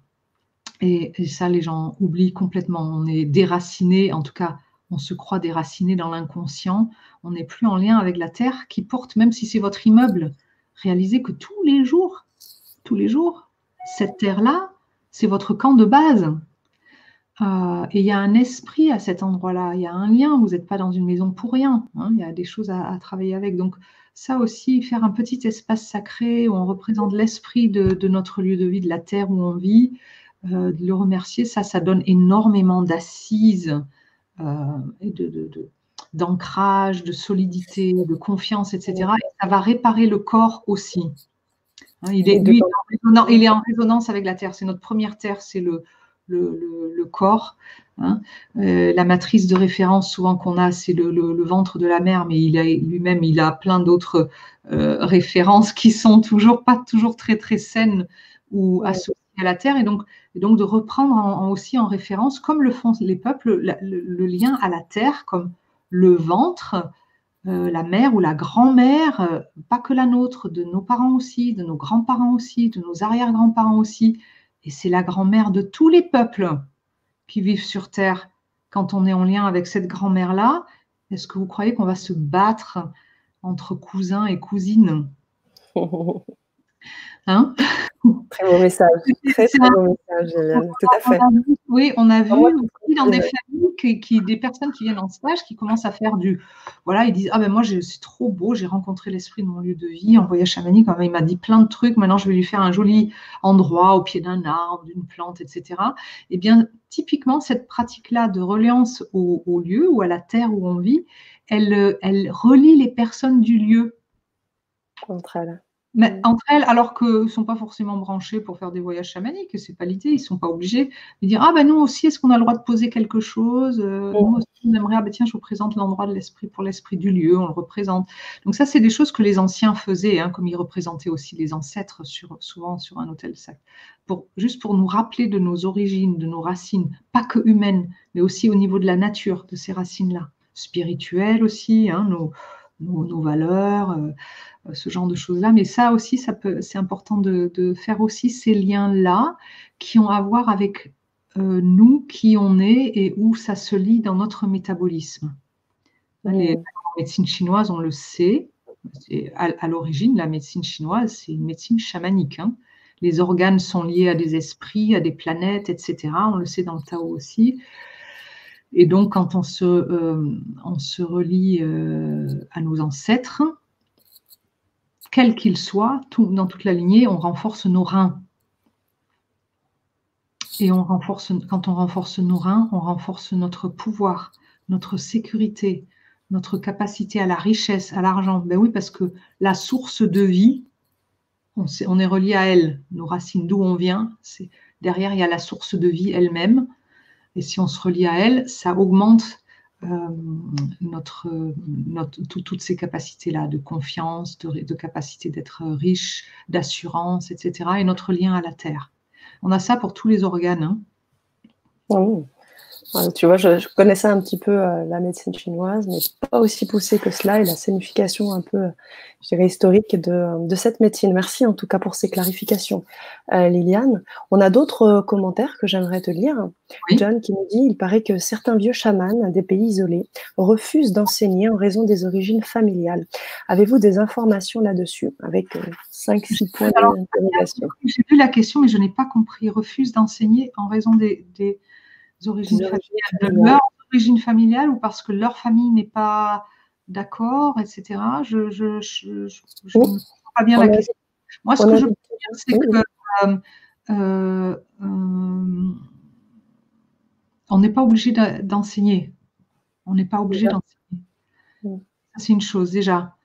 S2: Et, et, ça, les gens oublient complètement. On est déraciné, en tout cas on se croit déraciné dans l'inconscient, on n'est plus en lien avec la terre qui porte, même si c'est votre immeuble, réalisez que tous les jours, tous les jours, cette terre-là, c'est votre camp de base. Euh, et il y a un esprit à cet endroit-là, il y a un lien, vous n'êtes pas dans une maison pour rien, hein. il y a des choses à, travailler avec. Donc ça aussi, faire un petit espace sacré où on représente l'esprit de, notre lieu de vie, de la terre où on vit, euh, de le remercier, ça, ça donne énormément d'assises euh, et de, d'ancrage, de solidité, de confiance, etc. Et ça va réparer le corps aussi. Hein, il, est, lui, il est en résonance avec la terre. C'est notre première terre, c'est le, le, corps. Hein. Euh, la matrice de référence souvent qu'on a, c'est le, ventre de la mère, mais il a lui-même, il a plein d'autres euh, références qui sont toujours pas toujours très très saines ou associées à la terre, et donc, donc de reprendre aussi en référence, comme le font les peuples, le, lien à la terre, comme le ventre, euh, la mère ou la grand-mère, pas que la nôtre, de nos parents aussi, de nos grands-parents aussi, de nos arrière-grands-parents aussi, et c'est la grand-mère de tous les peuples qui vivent sur Terre. Quand on est en lien avec cette grand-mère-là, est-ce que vous croyez qu'on va se battre entre cousins et cousines?
S1: Hein Très beau message. Très, très beau message, Tout à fait.
S2: oui, on a vu aussi dans des familles qui, des personnes qui viennent en stage qui commencent à faire du. Voilà, ils disent Ah ben moi, c'est trop beau, j'ai rencontré l'esprit de mon lieu de vie en voyage chamanique. Il m'a dit plein de trucs. Maintenant, je vais lui faire un joli endroit au pied d'un arbre, d'une plante, etc. Eh bien, typiquement, cette pratique-là de reliance au, au, lieu ou à la terre où on vit, elle, elle relie les personnes du lieu.
S1: Entre elles.
S2: Mais mm. entre elles, alors qu'ils ne sont pas forcément branchés pour faire des voyages chamaniques, c'est pas l'idée, ils ne sont pas obligés de dire Ah ben nous aussi, est-ce qu'on a le droit de poser quelque chose euh, mm. Nous aussi, on aimerait, ah ben tiens, je vous présente l'endroit de l'esprit pour l'esprit du lieu, on le représente. Donc ça, c'est des choses que les anciens faisaient, hein, comme ils représentaient aussi les ancêtres sur, souvent sur un hôtel. Pour, juste pour nous rappeler de nos origines, de nos racines, pas que humaines, mais aussi au niveau de la nature, de ces racines-là, spirituelles aussi, hein, nos, nos, valeurs. Euh, ce genre de choses-là. Mais ça aussi, ça c'est important de, faire aussi ces liens-là qui ont à voir avec euh, nous, qui on est et où ça se lie dans notre métabolisme. Les, la médecine chinoise, on le sait, à, l'origine, la médecine chinoise, c'est une médecine chamanique. Hein. Les organes sont liés à des esprits, à des planètes, etc. On le sait dans le Tao aussi. Et donc, quand on se, euh, relie à nos ancêtres, quel qu'il soit, dans toute la lignée, on renforce nos reins. Et on renforce, quand on renforce nos reins, on renforce notre pouvoir, notre sécurité, notre capacité à la richesse, à l'argent. Ben oui, parce que la source de vie, on, est relié à elle, nos racines, d'où on vient. Derrière, il y a la source de vie elle-même. Et si on se relie à elle, ça augmente euh, notre, toutes ces capacités-là de confiance, de, de capacité d'être riche, d'assurance, etc. Et notre lien à la terre. On a ça pour tous les organes. Hein.
S1: Tu vois, je, connaissais un petit peu euh, la médecine chinoise, mais pas aussi poussée que cela et la signification un peu, je dirais, historique de, cette médecine. Merci en tout cas pour ces clarifications, euh, Liliane. On a d'autres euh, commentaires que j'aimerais te lire. John qui nous dit il paraît que certains vieux chamans des pays isolés refusent d'enseigner en raison des origines familiales. Avez-vous des informations là-dessus avec 5-6 points d'interrogation?
S2: J'ai vu la question, mais je n'ai pas compris. Refusent d'enseigner en raison des origines familiales, de leur origine familiale ou parce que leur famille n'est pas d'accord, etc. Je ne comprends pas bien la question. Moi, ce que je peux dire, c'est que euh, euh, euh, on n'est pas obligé d'enseigner. On n'est pas obligé d'enseigner. C'est une chose déjà.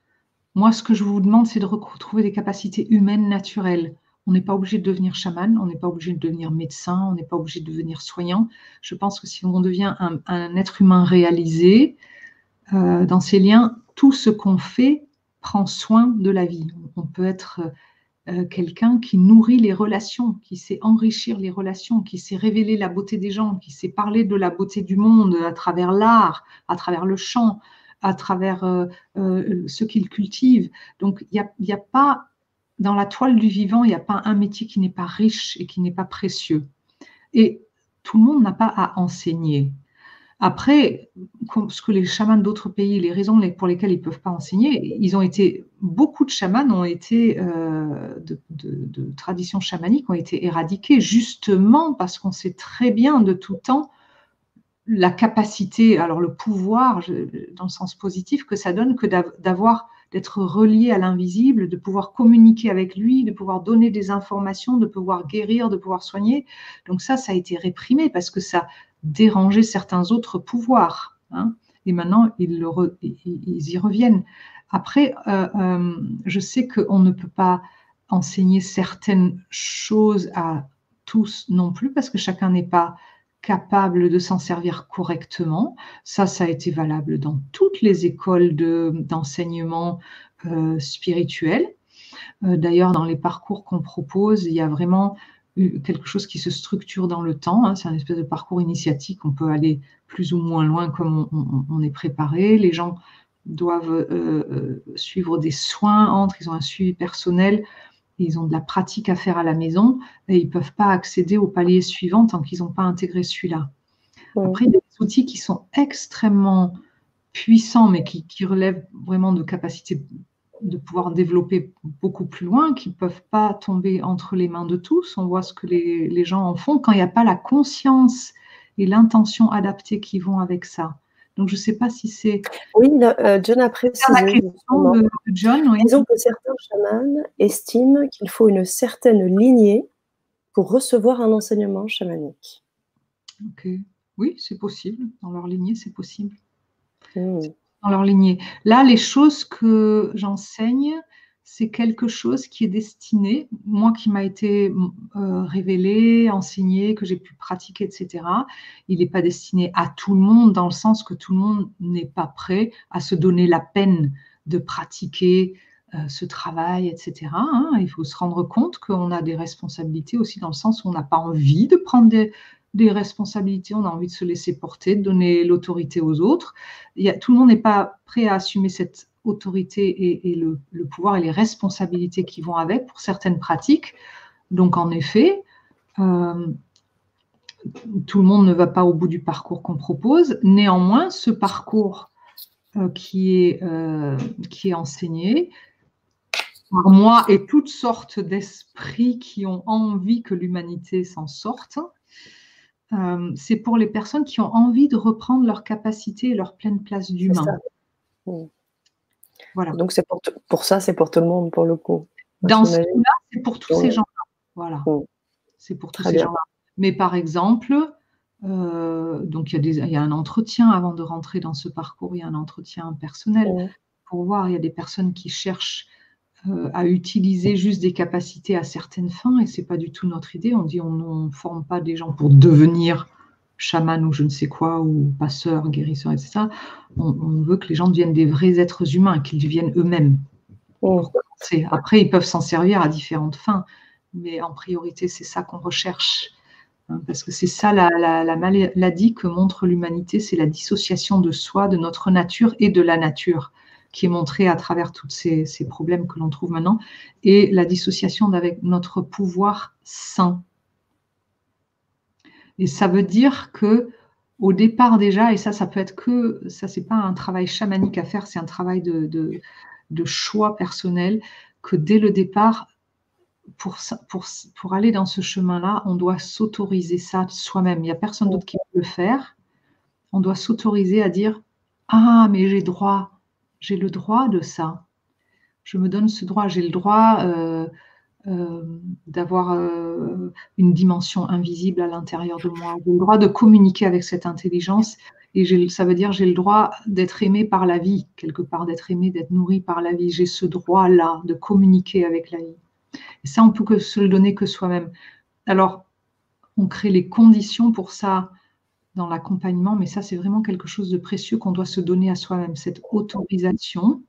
S2: Moi, ce que je vous demande, c'est de retrouver des capacités humaines naturelles. On n'est pas obligé de devenir chaman, on n'est pas obligé de devenir médecin, on n'est pas obligé de devenir soignant. Je pense que si on devient un, être humain réalisé, euh, dans ces liens, tout ce qu'on fait prend soin de la vie. On peut être euh, quelqu'un qui nourrit les relations, qui sait enrichir les relations, qui sait révéler la beauté des gens, qui sait parler de la beauté du monde à travers l'art, à travers le chant, à travers euh, ce qu'il cultive. Donc, il n'y a, a, pas dans la toile du vivant, il n'y a pas un métier qui n'est pas riche et qui n'est pas précieux. Et tout le monde n'a pas à enseigner. Après, ce que les chamans d'autres pays, les raisons pour lesquelles ils ne peuvent pas enseigner, ils ont été, beaucoup de chamans ont été, euh, de, traditions chamaniques ont été éradiqués justement parce qu'on sait très bien de tout temps la capacité, alors le pouvoir, dans le sens positif, que ça donne que d'avoir, d'être relié à l'invisible, de pouvoir communiquer avec lui, de pouvoir donner des informations, de pouvoir guérir, de pouvoir soigner. Donc ça, ça a été réprimé parce que ça dérangeait certains autres pouvoirs. Hein. et maintenant, ils, y reviennent. Après, euh, euh, je sais qu'on ne peut pas enseigner certaines choses à tous non plus parce que chacun n'est pas capable de s'en servir correctement. Ça, ça a été valable dans toutes les écoles d'enseignement euh, spirituel. Euh, d'ailleurs, dans les parcours qu'on propose, il y a vraiment quelque chose qui se structure dans le temps. Hein. C'est un espèce de parcours initiatique. On peut aller plus ou moins loin comme on, est préparé. Les gens doivent euh, suivre des soins entre, ils ont un suivi personnel ils ont de la pratique à faire à la maison et ils ne peuvent pas accéder au palier suivant tant qu'ils n'ont pas intégré celui-là. Après, il y a des outils qui sont extrêmement puissants, mais qui, relèvent vraiment de capacités de pouvoir développer beaucoup plus loin, qui ne peuvent pas tomber entre les mains de tous. On voit ce que les, les gens en font quand il n'y a pas la conscience et l'intention adaptée qui vont avec ça. Donc, je ne sais pas si c'est.
S1: Oui, euh, John a précisé. La question de John, Disons que certains chamans estiment qu'il faut une certaine lignée pour recevoir un enseignement chamanique.
S2: Ok. Oui, c'est possible. Dans leur lignée, c'est possible. Hmm. Dans leur lignée. Là, les choses que j'enseigne, c'est quelque chose qui est destiné, moi qui m'a été euh, révélé, enseigné, que j'ai pu pratiquer, etc. Il n'est pas destiné à tout le monde dans le sens que tout le monde n'est pas prêt à se donner la peine de pratiquer euh, ce travail, etc. Hein. Il faut se rendre compte qu'on a des responsabilités aussi dans le sens où on n'a pas envie de prendre des, responsabilités, on a envie de se laisser porter, de donner l'autorité aux autres. Il y tout le monde n'est pas prêt à assumer cette autorité et, le, pouvoir et les responsabilités qui vont avec pour certaines pratiques. Donc en effet, euh, tout le monde ne va pas au bout du parcours qu'on propose. Néanmoins, ce parcours euh, qui, est, euh, qui est enseigné par moi et toutes sortes d'esprits qui ont envie que l'humanité s'en sorte, c'est pour les personnes qui ont envie de reprendre leur capacité et leur pleine place d'humain.
S1: Voilà. Donc c'est pour, pour, ça, c'est pour tout le monde pour le coup.
S2: Dans ce cas-là, c'est pour tous ces gens-là. Voilà. C'est pour tous ces gens-là. Mais par exemple, euh, donc y, il y, a un entretien avant de rentrer dans ce parcours, il y a un entretien personnel pour voir. Il y a des personnes qui cherchent euh, à utiliser juste des capacités à certaines fins et c'est pas du tout notre idée. On dit on ne forme pas des gens pour devenir chaman ou je ne sais quoi, ou passeur, guérisseur, etc. On, on veut que les gens deviennent des vrais êtres humains, qu'ils deviennent eux-mêmes. Après, ils peuvent s'en servir à différentes fins, mais en priorité, c'est ça qu'on recherche. Hein, parce que c'est ça la, la, maladie que montre l'humanité, c'est la dissociation de soi, de notre nature et de la nature, qui est montrée à travers tous ces, problèmes que l'on trouve maintenant, et la dissociation d'avec notre pouvoir saint, et ça veut dire que au départ déjà, et ça, ça peut être que, ça, c'est pas un travail chamanique à faire, c'est un travail de, choix personnel, que dès le départ, pour, pour, pour aller dans ce chemin-là, on doit s'autoriser ça soi-même. Il n'y a personne d'autre qui peut le faire. On doit s'autoriser à dire Ah, mais j'ai droit, j'ai le droit de ça. Je me donne ce droit, j'ai le droit. Euh, euh, d'avoir euh, une dimension invisible à l'intérieur de moi. J'ai le droit de communiquer avec cette intelligence et ça veut dire j'ai le droit d'être aimé par la vie, quelque part d'être aimé, d'être nourri par la vie. J'ai ce droit-là de communiquer avec la vie. Et ça, on peut se le donner que soi-même. Alors, on crée les conditions pour ça dans l'accompagnement, mais ça, c'est vraiment quelque chose de précieux qu'on doit se donner à soi-même, cette autorisation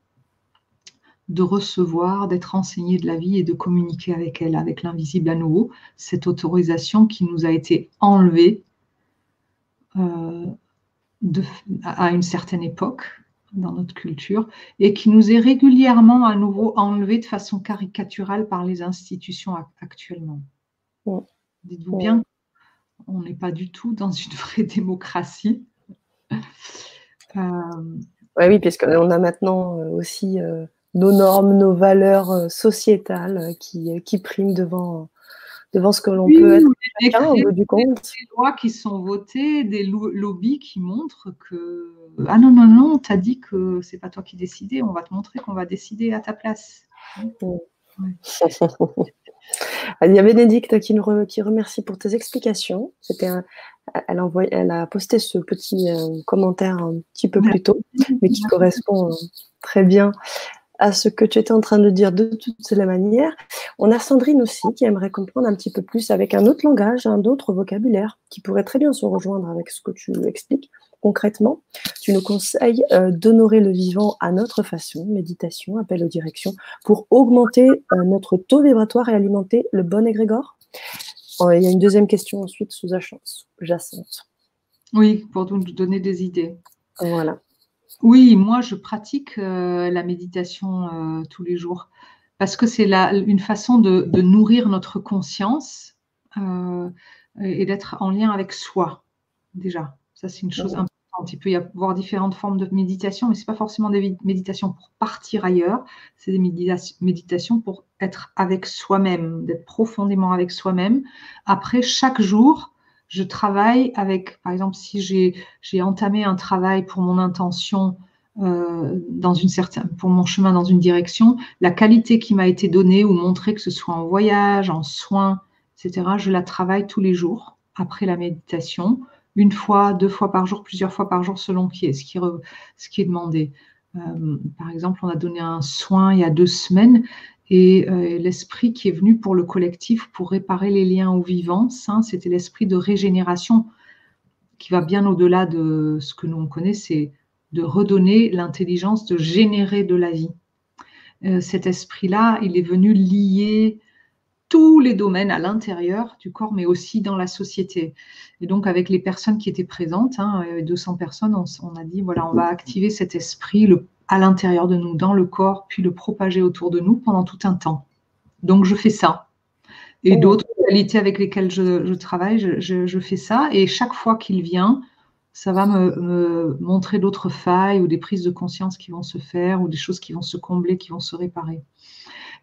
S2: de recevoir, d'être enseigné de la vie et de communiquer avec elle, avec l'invisible à nouveau, cette autorisation qui nous a été enlevée euh, à une certaine époque dans notre culture et qui nous est régulièrement à nouveau enlevée de façon caricaturale par les institutions actuellement. Dites-vous bien, on n'est pas du tout dans une vraie démocratie.
S1: Euh, oui, puisqu'on a maintenant euh, aussi nos normes, nos valeurs euh, sociétales euh, qui, euh, qui priment devant, devant ce que l'on peut être
S2: chacun, au bout du compte. Des lois qui sont votées, des lobbies qui montrent que ah non non non, t'as dit que c'est pas toi qui décidais, on va te montrer qu'on va décider à ta place.
S1: a Bénédicte qui, nous qui remercie pour tes explications. C'était elle, a elle a posté ce petit euh, commentaire un petit peu plus tôt, mais qui correspond euh, très bien à ce que tu étais en train de dire de toutes les manières. On a Sandrine aussi qui aimerait comprendre un petit peu plus avec un autre langage, un autre vocabulaire, qui pourrait très bien se rejoindre avec ce que tu expliques concrètement. Tu nous conseilles euh, d'honorer le vivant à notre façon, méditation, appel aux directions, pour augmenter euh, notre taux vibratoire et alimenter le bon égrégore? Euh, il y a une deuxième question ensuite sous-jacente.
S2: Oui, pour nous donner des idées.
S1: Voilà.
S2: Oui, moi je pratique la méditation tous les jours parce que c'est une façon de, de, nourrir notre conscience et d'être en lien avec soi déjà. Ça, c'est une chose importante. Il peut y avoir différentes formes de méditation, mais ce n'est pas forcément des méditations pour partir ailleurs, c'est des méditations pour être avec soi-même, d'être profondément avec soi-même. Après, chaque jour, je travaille avec, par exemple, si j'ai entamé un travail pour mon intention, euh, dans une certaine, pour mon chemin dans une direction, la qualité qui m'a été donnée ou montrée, que ce soit en voyage, en soins, etc., je la travaille tous les jours après la méditation une fois, deux fois par jour, plusieurs fois par jour, selon qui est, ce, qui, est demandé. Euh, par exemple, on a donné un soin il y a deux semaines et euh, l'esprit qui est venu pour le collectif pour réparer les liens aux vivants, c'était l'esprit de régénération qui va bien au-delà de ce que nous on connaît, c'est de redonner l'intelligence de générer de la vie. Euh, cet esprit-là, il est venu lier tous les domaines à l'intérieur du corps, mais aussi dans la société. Et donc, avec les personnes qui étaient présentes, 200 hein, personnes, on, a dit, voilà, on va activer cet esprit le, à l'intérieur de nous, dans le corps, puis le propager autour de nous pendant tout un temps. Donc, je fais ça. Et oh. d'autres qualités avec lesquelles je, travaille, je, fais ça. Et chaque fois qu'il vient, ça va me, me montrer d'autres failles ou des prises de conscience qui vont se faire ou des choses qui vont se combler, qui vont se réparer.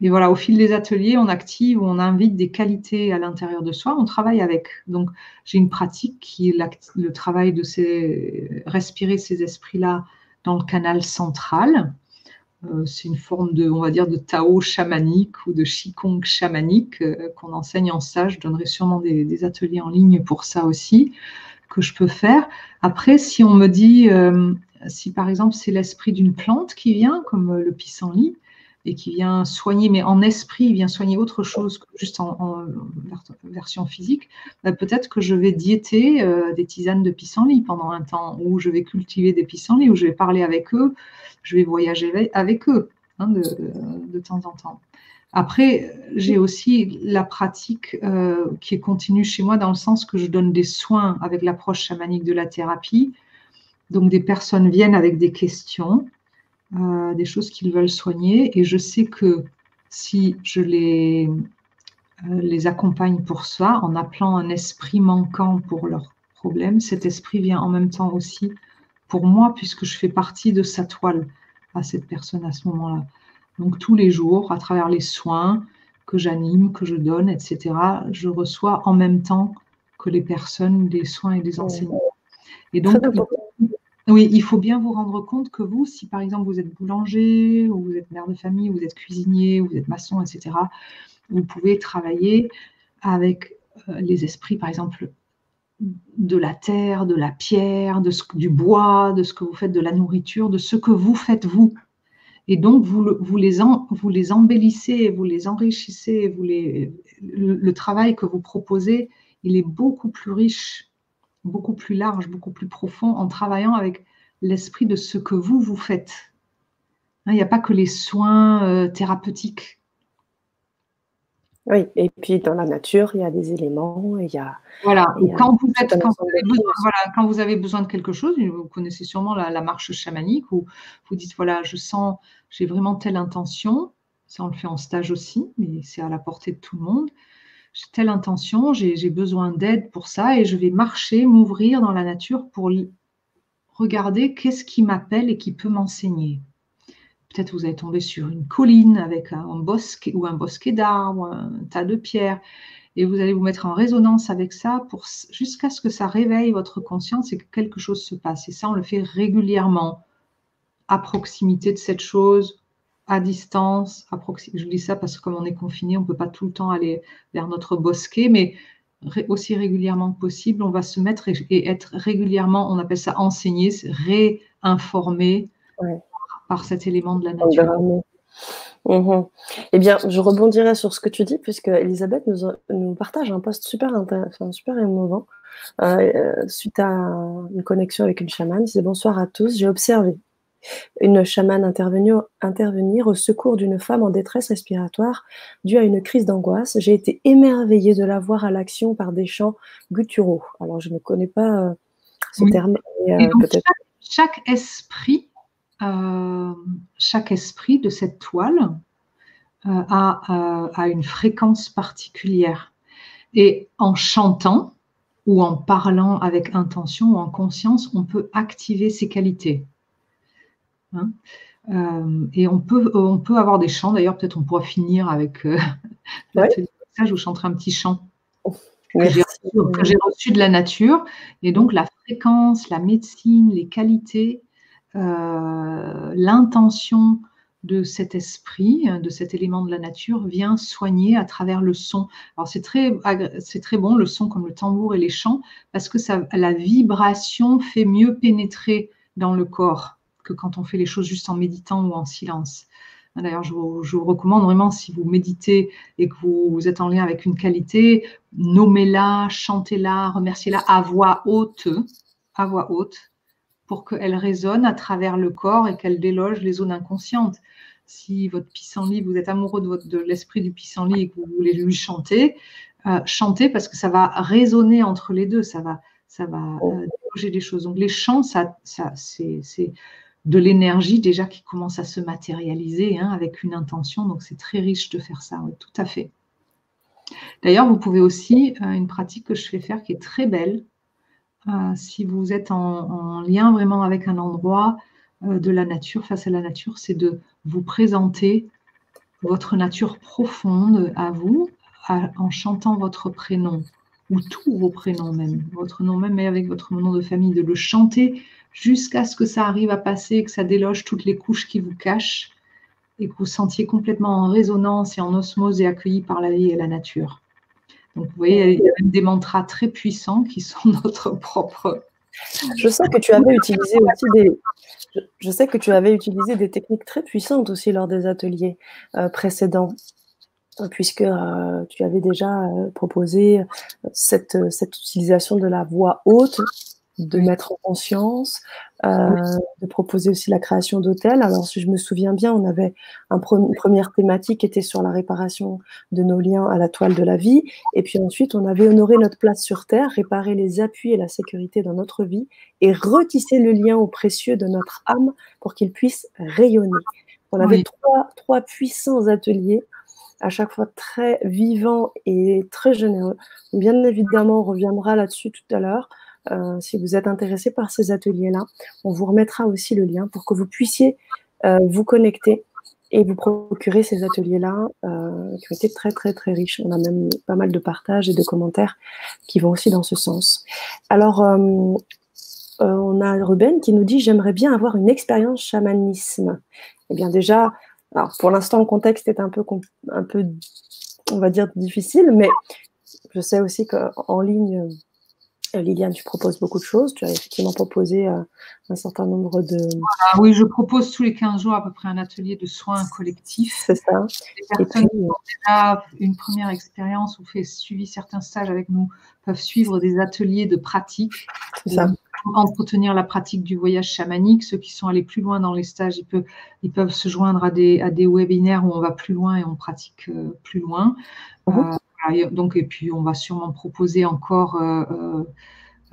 S2: Et voilà, au fil des ateliers, on active, on invite des qualités à l'intérieur de soi, on travaille avec. Donc, j'ai une pratique qui est le travail de ces, respirer ces esprits-là dans le canal central. Euh, c'est une forme de, on va dire, de Tao chamanique ou de Qigong chamanique euh, qu'on enseigne en stage. Je donnerai sûrement des, ateliers en ligne pour ça aussi que je peux faire. Après, si on me dit, euh, si par exemple c'est l'esprit d'une plante qui vient, comme le pissenlit, et qui vient soigner, mais en esprit, il vient soigner autre chose que juste en, version physique, bah, peut-être que je vais diéter euh, des tisanes de pissenlit pendant un temps, ou je vais cultiver des pissenlits, ou je vais parler avec eux, je vais voyager avec eux hein, de, temps en temps. Après, j'ai aussi la pratique euh, qui est continue chez moi dans le sens que je donne des soins avec l'approche chamanique de la thérapie. Donc, des personnes viennent avec des questions euh, des choses qu'ils veulent soigner. Et je sais que si je les, euh, les accompagne pour ça, en appelant un esprit manquant pour leur problème, cet esprit vient en même temps aussi pour moi, puisque je fais partie de sa toile à cette personne à ce moment-là. Donc tous les jours, à travers les soins que j'anime, que je donne, etc., je reçois en même temps que les personnes des soins et des enseignements. Et donc, oui, il faut bien vous rendre compte que vous, si par exemple vous êtes boulanger, ou vous êtes mère de famille, ou vous êtes cuisinier, ou vous êtes maçon, etc., vous pouvez travailler avec euh, les esprits, par exemple, de la terre, de la pierre, de du bois, de ce que vous faites, de la nourriture, de ce que vous faites vous. Et donc, vous, vous, les, vous les embellissez, vous les enrichissez, vous les, le travail que vous proposez, il est beaucoup plus riche beaucoup plus large, beaucoup plus profond en travaillant avec l'esprit de ce que vous, vous faites. Hein, il n'y a pas que les soins euh, thérapeutiques.
S1: Oui, et puis dans la nature, il y a des éléments, il y a...
S2: Voilà, quand, vous avez besoin, de quelque chose, vous connaissez sûrement la, marche chamanique, où vous dites, voilà, je sens, j'ai vraiment telle intention, ça on le fait en stage aussi, mais c'est à la portée de tout le monde j'ai telle intention, j'ai besoin d'aide pour ça et je vais marcher, m'ouvrir dans la nature pour regarder qu'est-ce qui m'appelle et qui peut m'enseigner. Peut-être vous allez tomber sur une colline avec un bosquet ou un bosquet d'arbres, un tas de pierres. et vous allez vous mettre en résonance avec ça jusqu'à ce que ça réveille votre conscience et que quelque chose se passe. Et ça, on le fait régulièrement, à proximité de cette chose, à distance. À Je dis ça parce que comme on est confiné, on ne peut pas tout le temps aller vers notre bosquet, mais aussi régulièrement que possible, on va se mettre et, être régulièrement, on appelle ça enseigner, réinformer par cet élément de la nature.
S1: Mhm. Eh bien, je rebondirai sur ce que tu dis, puisque Elisabeth nous, partage un post super, super émouvant euh, suite à une connexion avec une chamane. C'est bonsoir à tous. J'ai observé une chamane intervenir, intervenir au secours d'une femme en détresse respiratoire due à une crise d'angoisse. J'ai été émerveillée de la voir à l'action par des chants gutturaux. Alors, je ne connais pas euh, ce terme.
S2: Euh, chaque, esprit euh, chaque esprit de cette toile a, a, une fréquence particulière. Et en chantant ou en parlant avec intention ou en conscience, on peut activer ses qualités. Hein. Euh, et on peut, on peut avoir des chants, d'ailleurs peut-être on pourra finir avec euh, je vous chanterai un petit chant que j'ai reçu, de la nature. Et donc la fréquence, la médecine, les qualités euh, l'intention de cet esprit, de cet élément de la nature, vient soigner à travers le son. Alors c'est très, c'est très bon le son comme le tambour et les chants parce que ça, la vibration fait mieux pénétrer dans le corps que quand on fait les choses juste en méditant ou en silence. D'ailleurs, je vous, je vous, recommande vraiment, si vous méditez et que vous, vous êtes en lien avec une qualité, nommez-la, chantez-la, remerciez-la à voix haute, à voix haute, pour qu'elle résonne à travers le corps et qu'elle déloge les zones inconscientes. Si votre pissenlit, vous êtes amoureux de, de l'esprit du pissenlit et que vous voulez lui chanter, euh, chantez parce que ça va résonner entre les deux, ça va, ça va euh, déloger des choses. Donc les chants, ça, ça c'est, de l'énergie déjà qui commence à se matérialiser hein, avec une intention. Donc c'est très riche de faire ça, oui, tout à fait. D'ailleurs, vous pouvez aussi, euh, une pratique que je fais faire qui est très belle, euh, si vous êtes en, lien vraiment avec un endroit euh, de la nature, face à la nature, c'est de vous présenter votre nature profonde à vous en chantant votre prénom ou tous vos prénoms même, votre nom même, mais avec votre nom de famille, de le chanter jusqu'à ce que ça arrive à passer, que ça déloge toutes les couches qui vous cachent et que vous sentiez complètement en résonance et en osmose et accueilli par la vie et la nature. Donc, vous voyez, il y a des mantras très puissants qui sont notre propre.
S1: Je sais que tu avais utilisé des. Je sais que tu avais utilisé des techniques très puissantes aussi lors des ateliers euh, précédents, puisque euh, tu avais déjà euh, proposé cette utilisation de la voix haute de mettre en conscience, euh, de proposer aussi la création d'hôtels. Alors, si je me souviens bien, on avait un une première thématique qui était sur la réparation de nos liens à la toile de la vie. Et puis ensuite, on avait honoré notre place sur Terre, réparé les appuis et la sécurité dans notre vie et retisser le lien au précieux de notre âme pour qu'il puisse rayonner. On avait trois, trois puissants ateliers à chaque fois très vivants et très généreux. Bien évidemment, on reviendra là-dessus tout à l'heure. Euh, si vous êtes intéressé par ces ateliers-là, on vous remettra aussi le lien pour que vous puissiez euh, vous connecter et vous procurer ces ateliers-là euh, qui ont été très très très riches. On a même pas mal de partages et de commentaires qui vont aussi dans ce sens. Alors, on a Ruben qui nous dit j'aimerais bien avoir une expérience chamanisme. Eh bien déjà, alors pour l'instant le contexte est un peu un peu on va dire difficile, mais je sais aussi qu'en ligne Liliane, tu proposes beaucoup de choses. Tu as effectivement proposé euh, un certain nombre de.
S2: oui, je propose tous les 15 jours à peu près un atelier de soins collectifs.
S1: C'est ça.
S2: Les personnes qui ont déjà une première expérience ou fait suivi certains stages avec nous peuvent suivre des ateliers de pratique. C'est ça. Entretenir la pratique du voyage chamanique. Ceux qui sont allés plus loin dans les stages, ils peuvent, ils peuvent se joindre à des, à des webinaires où on va plus loin et on pratique euh, plus loin. Mhm donc, et puis on va sûrement proposer encore euh,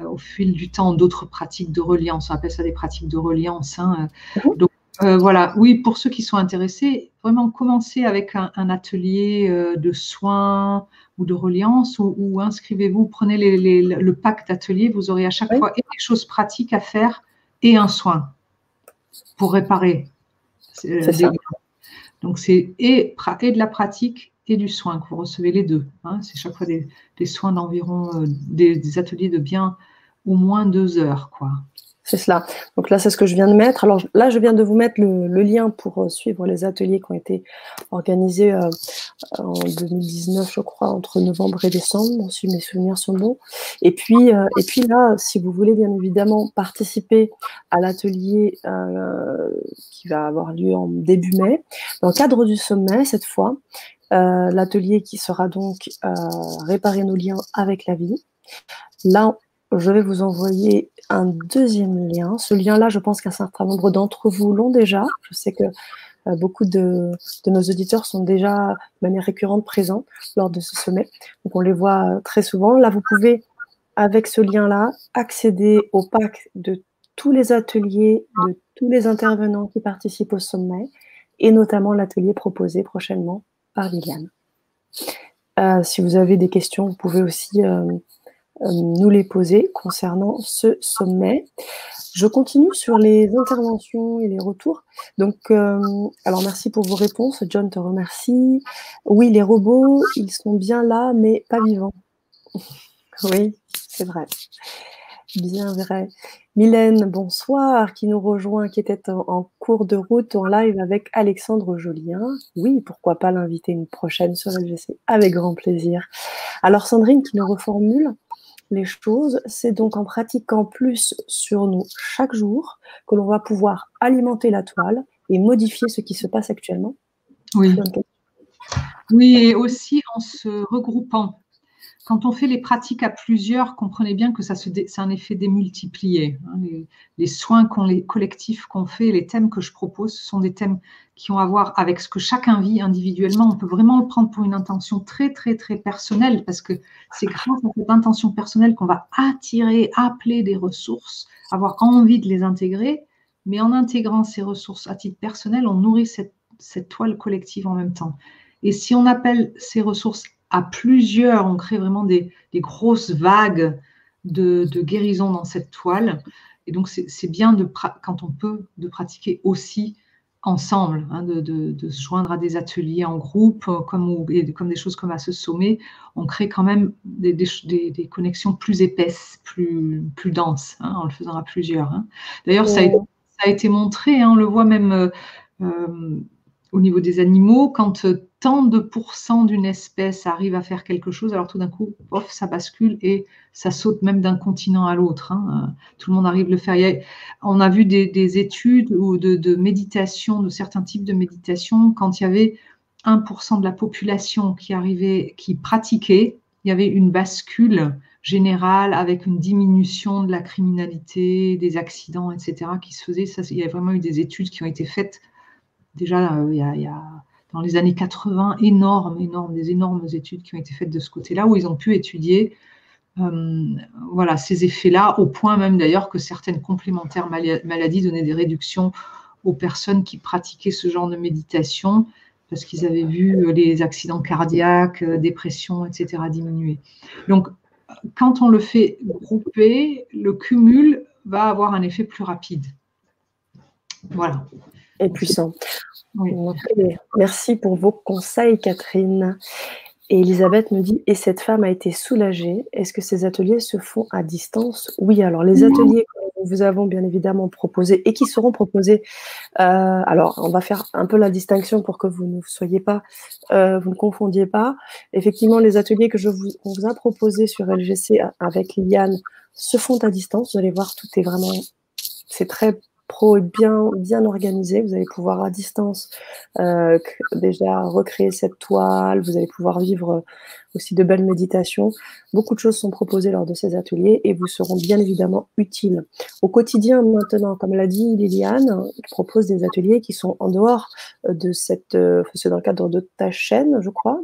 S2: euh, au fil du temps d'autres pratiques de reliance. On appelle ça des pratiques de reliance. Hein. Mhm. Donc, euh, voilà, oui, pour ceux qui sont intéressés, vraiment commencer avec un, atelier de soins ou de reliance ou, inscrivez-vous, prenez le pack d'ateliers, vous aurez à chaque fois des choses pratiques à faire et un soin pour réparer. Donc c'est et, et, de la pratique et du soin, que vous recevez les deux. Hein. C'est chaque fois des, soins d'environ, euh, des, ateliers de bien au moins deux heures, quoi.
S1: C'est cela. Donc là, c'est ce que je viens de mettre. Alors là, je viens de vous mettre le, lien pour euh, suivre les ateliers qui ont été organisés euh, en 2019, je crois, entre novembre et décembre, si mes souvenirs sont bons. Et puis, et puis là, si vous voulez bien évidemment participer à l'atelier qui va avoir lieu en début mai, dans le cadre du sommet cette fois, l'atelier qui sera donc réparer nos liens avec la vie. Là, je vais vous envoyer un deuxième lien. Ce lien-là, je pense qu'un certain nombre d'entre vous l'ont déjà. Je sais que euh, beaucoup de, nos auditeurs sont déjà de manière récurrente présents lors de ce sommet. Donc on les voit euh, très souvent. Là, vous pouvez, avec ce lien-là, accéder au pack de tous les ateliers, de tous les intervenants qui participent au sommet, et notamment l'atelier proposé prochainement par Liliane. Euh, si vous avez des questions, vous pouvez aussi euh, nous les poser concernant ce sommet. Je continue sur les interventions et les retours. Donc, euh, alors merci pour vos réponses. John te remercie. Oui, les robots, ils sont bien là, mais pas vivants. oui, c'est vrai. Bien vrai. Mylène, bonsoir, qui nous rejoint, qui était en, cours de route en live avec Alexandre Jolien. Oui, pourquoi pas l'inviter une prochaine sur LGC Avec grand plaisir. Alors Sandrine qui nous reformule les choses, c'est donc en pratiquant plus sur nous chaque jour que l'on va pouvoir alimenter la toile et modifier ce qui se passe actuellement.
S2: Oui. Oui, et aussi en se regroupant quand on fait les pratiques à plusieurs, comprenez bien que ça c'est un effet démultiplié. Hein. Les, soins les collectifs qu'on fait, les thèmes que je propose, ce sont des thèmes qui ont à voir avec ce que chacun vit individuellement. On peut vraiment le prendre pour une intention très, très, très personnelle parce que c'est grâce à cette intention personnelle qu'on va attirer, appeler des ressources, avoir envie de les intégrer. Mais en intégrant ces ressources à titre personnel, on nourrit cette, cette toile collective en même temps. Et si on appelle ces ressources à plusieurs, on crée vraiment des, grosses vagues de, guérison dans cette toile. Et donc, c'est bien, de, quand on peut, de pratiquer aussi ensemble, hein, de, se joindre à des ateliers en groupe, comme, comme des choses comme à ce sommet. On crée quand même des, des, connexions plus épaisses, plus, plus denses, hein, en le faisant à plusieurs. Hein. D'ailleurs, ça, a été montré, on le voit même euh, euh, au niveau des animaux, quand de pourcents d'une espèce arrive à faire quelque chose, alors tout d'un coup, ça bascule et ça saute même d'un continent à l'autre. Hein. Tout le monde arrive à le faire. on a vu des, études de, méditation, de certains types de méditation, quand il y avait 1% de la population qui arrivait, qui pratiquait, il y avait une bascule générale avec une diminution de la criminalité, des accidents, etc., qui se faisaient. Ça, il y a vraiment eu des études qui ont été faites déjà euh, il, y a, dans les années 80, énormes, énormes, des énormes études qui ont été faites de ce côté-là, où ils ont pu étudier euh, voilà, ces effets-là, au point même d'ailleurs que certaines complémentaires maladies donnaient des réductions aux personnes qui pratiquaient ce genre de méditation, parce qu'ils avaient vu les accidents cardiaques, euh, dépression, etc. diminuer. Donc, quand on le fait grouper, le cumul va avoir un effet plus rapide. Voilà
S1: et puissant. Merci pour vos conseils, Catherine. Et Elisabeth nous dit, et cette femme a été soulagée. Est-ce que ces ateliers se font à distance? Oui, alors les ateliers que vous avons bien évidemment proposés et qui seront proposés, euh, alors on va faire un peu la distinction pour que vous ne soyez pas, euh, vous ne confondiez pas. Effectivement, les ateliers que je vous, on vous a proposés sur LGC avec Liliane se font à distance. Vous allez voir, tout est vraiment, c'est très pro et bien, bien organisé. Vous allez pouvoir à distance euh, déjà recréer cette toile. Vous allez pouvoir vivre aussi de belles méditations. Beaucoup de choses sont proposées lors de ces ateliers et vous seront bien évidemment utiles. Au quotidien maintenant, comme l'a dit Liliane, qui propose des ateliers qui sont en dehors de cette, euh, c'est dans le cadre de ta chaîne, je crois,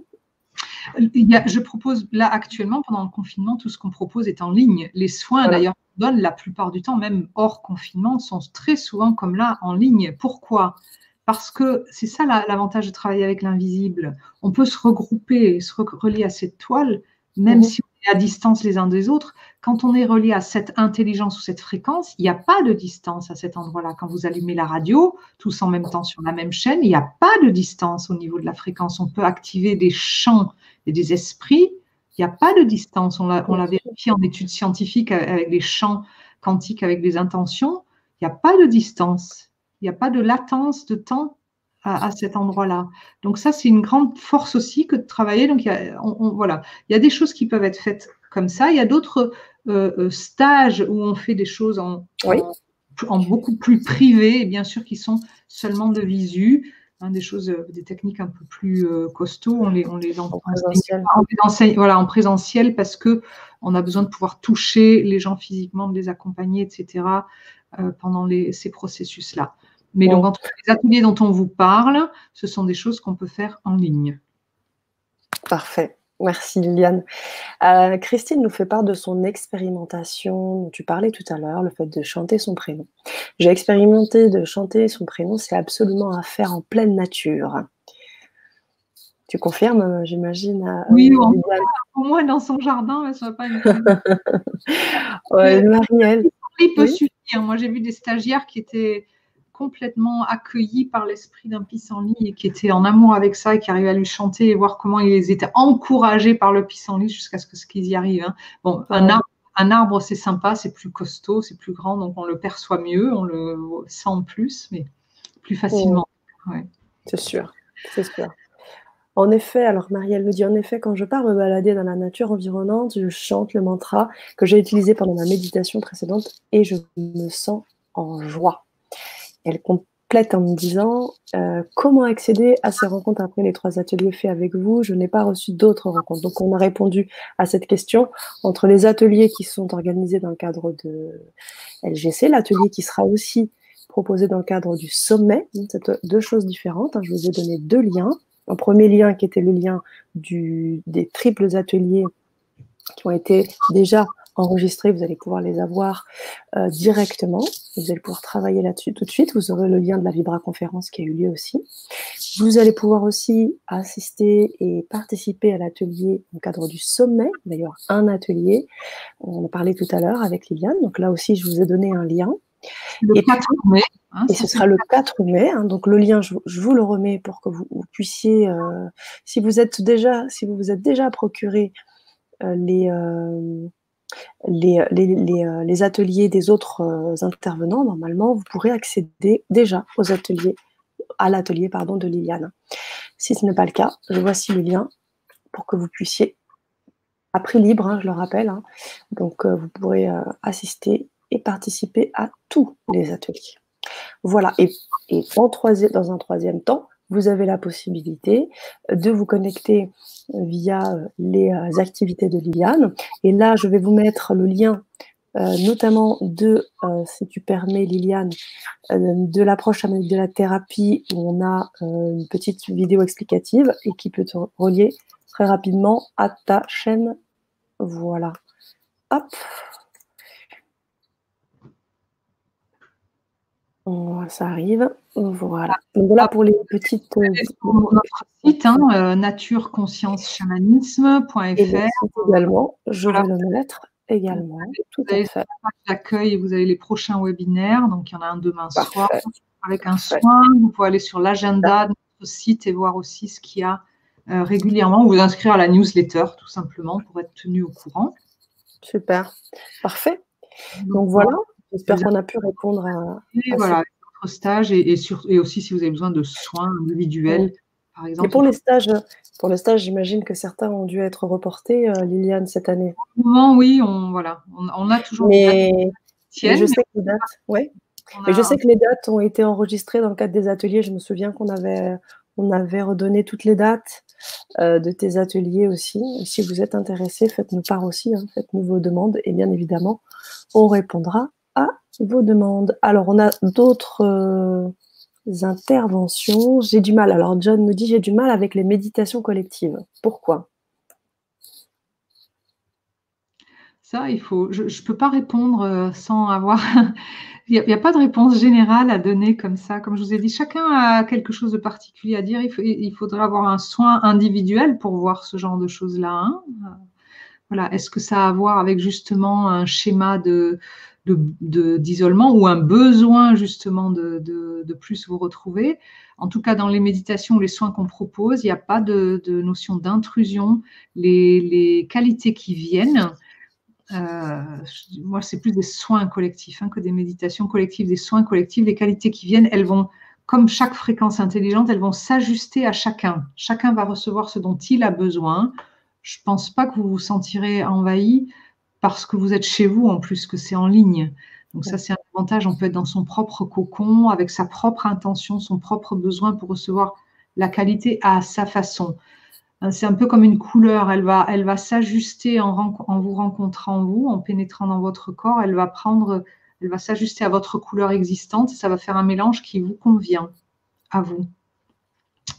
S2: je propose là actuellement, pendant le confinement, tout ce qu'on propose est en ligne. Les soins, d'ailleurs, donne la plupart du temps, même hors confinement, sont très souvent comme là en ligne. Pourquoi? Parce que c'est ça l'avantage de travailler avec l'invisible. On peut se regrouper, se relier à cette toile, même mhm. si on est à distance les uns des autres, quand on est relié à cette intelligence ou cette fréquence, il n'y a pas de distance à cet endroit-là. Quand vous allumez la radio, tous en même temps sur la même chaîne, il n'y a pas de distance au niveau de la fréquence. On peut activer des champs et des esprits. Il n'y a pas de distance. On l'a vérifié en études scientifiques avec les champs quantiques, avec des intentions. Il n'y a pas de distance. Il n'y a pas de latence de temps à, cet endroit-là. Donc ça, c'est une grande force aussi que de travailler. Donc il y a, voilà, il y a des choses qui peuvent être faites comme ça. Il y a d'autres euh, euh, stages où on fait des choses en, en, beaucoup plus privé, et bien sûr qui sont seulement de visu. Hein, des choses, euh, des techniques un peu plus costauds, on les, on les en, présentiel. voilà, en présentiel parce que on a besoin de pouvoir toucher les gens physiquement, de les accompagner, etc. pendant les, ces processus-là. Mais donc, entre les ateliers dont on vous parle, ce sont des choses qu'on peut faire en ligne.
S1: Parfait. Merci Liliane. Euh, Christine nous fait part de son expérimentation dont tu parlais tout à l'heure, le fait de chanter son prénom. J'ai expérimenté de chanter son prénom, c'est absolument à faire en pleine nature. Tu confirmes, j'imagine
S2: euh, Oui, au moins, dans son jardin, ça va pas une...
S1: ouais, Marielle.
S2: Il peut suffire. Moi, j'ai vu des stagiaires qui étaient complètement accueilli par l'esprit d'un pissenlit et qui était en amour avec ça et qui arrivait à lui chanter et voir comment ils étaient encouragés par le pissenlit jusqu'à ce qu'ils y arrivent. Hein. Bon, un arbre, un arbre c'est sympa, c'est plus costaud, c'est plus grand, donc on le perçoit mieux, on le sent plus, mais plus facilement.
S1: C'est sûr, c'est sûr. En effet, alors Marielle me dit, en effet, quand je pars me balader dans la nature environnante, je chante le mantra que j'ai utilisé pendant ma méditation précédente et je me sens en joie. Elle complète en me disant euh, comment accéder à ces rencontres après les trois ateliers faits avec vous? Je n'ai pas reçu d'autres rencontres. Donc on a répondu à cette question entre les ateliers qui sont organisés dans le cadre de LGC, l'atelier qui sera aussi proposé dans le cadre du sommet. C'est deux choses différentes. Hein. Je vous ai donné deux liens. Un premier lien qui était le lien des triples ateliers qui ont été déjà enregistrés, vous allez pouvoir les avoir euh, directement. Vous allez pouvoir travailler là-dessus tout de suite. Vous aurez le lien de la Vibra conférence qui a eu lieu aussi. Vous allez pouvoir aussi assister et participer à l'atelier au cadre du sommet. D'ailleurs, un atelier. On en a parlé tout à l'heure avec Liliane. Donc là aussi, je vous ai donné un lien.
S2: Le et 4 mai.
S1: Hein, et ce sera le 4 mai. Hein. donc le lien, je, vous le remets pour que vous, puissiez, euh, si vous êtes déjà, si vous vous êtes déjà procuré euh, les euh, les, ateliers des autres euh, intervenants, normalement, vous pourrez accéder déjà aux ateliers, à l'atelier pardon, de Liliane. Si ce n'est pas le cas, je voici le lien pour que vous puissiez, à prix libre, hein, je le rappelle, hein. donc euh, vous pourrez assister et participer à tous les ateliers. Voilà, et, et en dans un troisième temps, vous avez la possibilité de vous connecter euh, via euh, les euh, activités de Liliane. Et là, je vais vous mettre le lien notamment de, si tu permets Liliane, de l'approche de la thérapie où on a une petite vidéo explicative et qui peut te relier très rapidement à ta chaîne. Voilà. Hop. Ça arrive. Voilà. Donc voilà pour les petites.
S2: Euh, notre site, hein, euh, natureconscience-chamanisme.fr.
S1: également, je vais le mettre également.
S2: Tout vous avez l'accueil et vous avez les prochains webinaires. Donc il y en a un demain soir avec un soin. Vous pouvez aller sur l'agenda de notre site et voir aussi ce qu'il y a euh, régulièrement. Vous inscrire à la newsletter tout simplement pour être tenu au courant.
S1: Super. Parfait. Donc voilà. J'espère qu'on a pu répondre à.
S2: Et voilà, votre stage et, et, aussi si vous avez besoin de soins individuels, par exemple.
S1: Et pour les stages, pour les stages, j'imagine que certains ont dû être reportés, euh, Liliane, cette année.
S2: Souvent, oui, on, voilà, on, a toujours.
S1: Mais, je sais que les dates, ouais. je sais que les dates ont été enregistrées dans le cadre des ateliers. Je me souviens qu'on avait, on avait redonné toutes les dates euh, de tes ateliers aussi. si vous êtes intéressé, faites-nous part aussi, hein, faites-nous vos demandes et bien évidemment, on répondra à vos demandes. Alors, on a d'autres euh, interventions. J'ai du mal. Alors, John nous dit j'ai du mal avec les méditations collectives. Pourquoi?
S2: Ça, il faut. Je ne peux pas répondre euh, sans avoir. il n'y a, pas de réponse générale à donner comme ça. Comme je vous ai dit, chacun a quelque chose de particulier à dire. Il, faudrait avoir un soin individuel pour voir ce genre de choses-là. Hein. Voilà, est-ce que ça a à voir avec justement un schéma de, d'isolement ou un besoin justement de, de, plus vous retrouver. En tout cas, dans les méditations ou les soins qu'on propose, il n'y a pas de, notion d'intrusion. Les, les, qualités qui viennent, euh, moi, c'est plus des soins collectifs hein, que des méditations collectives, des soins collectifs. Les qualités qui viennent, elles vont, comme chaque fréquence intelligente, elles vont s'ajuster à chacun. Chacun va recevoir ce dont il a besoin. Je ne pense pas que vous vous sentirez envahi parce que vous êtes chez vous en plus, que c'est en ligne. Donc ça, c'est un avantage. On peut être dans son propre cocon, avec sa propre intention, son propre besoin pour recevoir la qualité à sa façon. Hein, c'est un peu comme une couleur, elle va, elle va s'ajuster en, en, vous rencontrant vous, en pénétrant dans votre corps, elle va prendre, elle va s'ajuster à votre couleur existante et ça va faire un mélange qui vous convient à vous.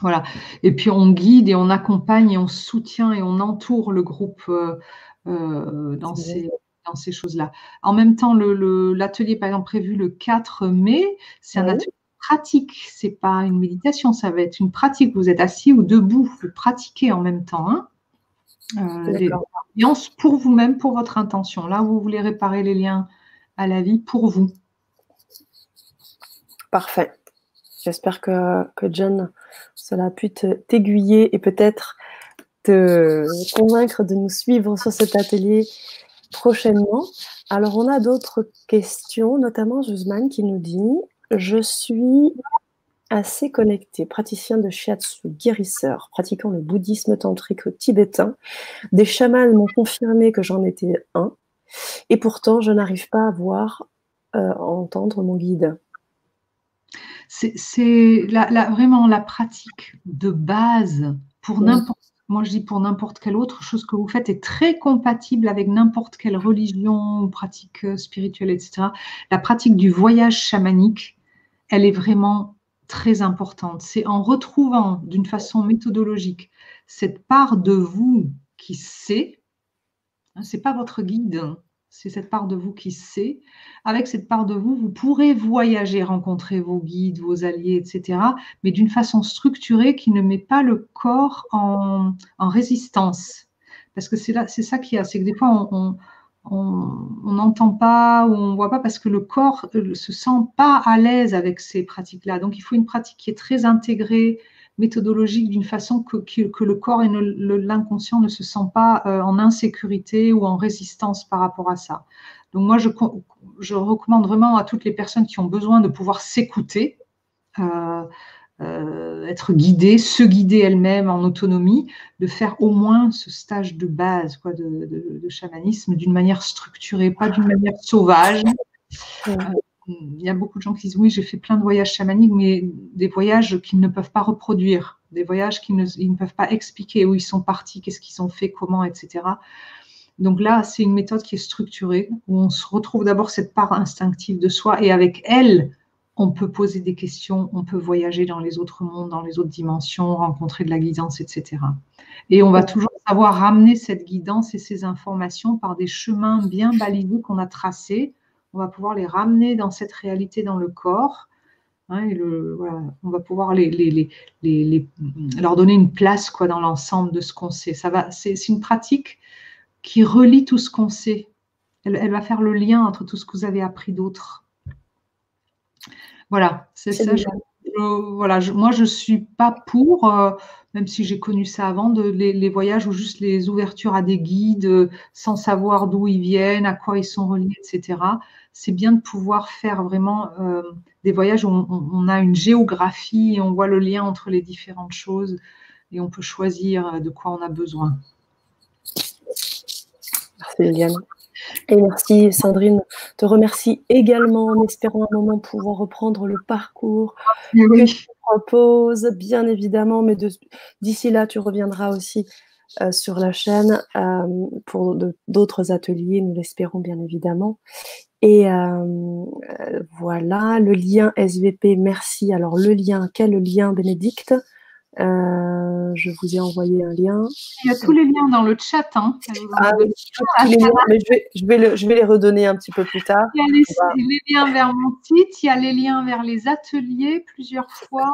S2: Voilà. Et puis on guide et on accompagne et on soutient et on entoure le groupe euh, dans, ces, dans ces choses-là. En même temps, l'atelier, par exemple, prévu le 4 mai, c'est un atelier pratique, c'est pas une méditation, ça va être une pratique. Vous êtes assis ou debout, vous pratiquez en même temps. Hein euh, pour vous-même, pour votre intention. Là, vous voulez réparer les liens à la vie pour vous.
S1: Parfait. J'espère que, que John, cela a pu t'aiguiller et peut-être te convaincre de nous suivre sur cet atelier prochainement. Alors, on a d'autres questions, notamment Juzman qui nous dit je suis assez connecté, praticien de shiatsu, guérisseur, pratiquant le bouddhisme tantrique tibétain. Des chamans m'ont confirmé que j'en étais un, et pourtant je n'arrive pas à voir, euh, à entendre mon guide.
S2: C'est vraiment la pratique de base pour n'importe moi je dis pour n'importe quelle autre chose que vous faites est très compatible avec n'importe quelle religion pratique euh, spirituelle, etc. La pratique du voyage chamanique, elle est vraiment très importante. C'est en retrouvant d'une façon méthodologique cette part de vous qui sait, hein, c'est pas votre guide, hein, c'est cette part de vous qui sait. Avec cette part de vous, vous pourrez voyager, rencontrer vos guides, vos alliés, etc., mais d'une façon structurée qui ne met pas le corps en, résistance. Parce que c'est ça qui a, c'est que des fois on, on n'entend pas ou on ne voit pas parce que le corps ne euh, se sent pas à l'aise avec ces pratiques-là. Donc, il faut une pratique qui est très intégrée, méthodologique, d'une façon que, que, le corps et l'inconscient ne se sentent pas euh, en insécurité ou en résistance par rapport à ça. Donc, moi, je, je recommande vraiment à toutes les personnes qui ont besoin de pouvoir s'écouter. Euh, euh, être guidée, se guider elle-même en autonomie, de faire au moins ce stage de base quoi, de, chamanisme d'une manière structurée, pas d'une manière sauvage. Il y a beaucoup de gens qui disent oui, j'ai fait plein de voyages chamaniques, mais des voyages qu'ils ne peuvent pas reproduire, des voyages qu'ils ne, peuvent pas expliquer où ils sont partis, qu'est-ce qu'ils ont fait, comment, etc. Donc là, c'est une méthode qui est structurée, où on se retrouve d'abord cette part instinctive de soi et avec elle, on peut poser des questions, on peut voyager dans les autres mondes, dans les autres dimensions, rencontrer de la guidance, etc. Et on va toujours savoir ramener cette guidance et ces informations par des chemins bien balisés qu'on a tracés. On va pouvoir les ramener dans cette réalité dans le corps. Hein, et on va pouvoir les, leur donner une place quoi, dans l'ensemble de ce qu'on sait. Ça va, c'est, une pratique qui relie tout ce qu'on sait. elle va faire le lien entre tout ce que vous avez appris d'autres. Voilà, c'est ça. voilà, moi, je ne suis pas pour, euh, même si j'ai connu ça avant, les, voyages ou juste les ouvertures à des guides euh, sans savoir d'où ils viennent, à quoi ils sont reliés, etc. C'est bien de pouvoir faire vraiment euh, des voyages où on, a une géographie et on voit le lien entre les différentes choses et on peut choisir de quoi on a besoin.
S1: Merci Liliane. Et merci Sandrine. Te remercie également en espérant un moment pouvoir reprendre le parcours que tu proposes, bien évidemment, mais d'ici là, tu reviendras aussi euh, sur la chaîne euh, pour d'autres ateliers, nous l'espérons bien évidemment. Et euh, voilà, le lien SVP, merci. Alors le lien, quel lien Bénédicte? Euh, je vous ai envoyé un lien.
S2: Il y a tous les liens dans le chat. Hein.
S1: Ah, mais je vais, je, vais les redonner un petit peu plus tard.
S2: Il y a les, liens vers mon site, il y a les liens vers les ateliers plusieurs fois.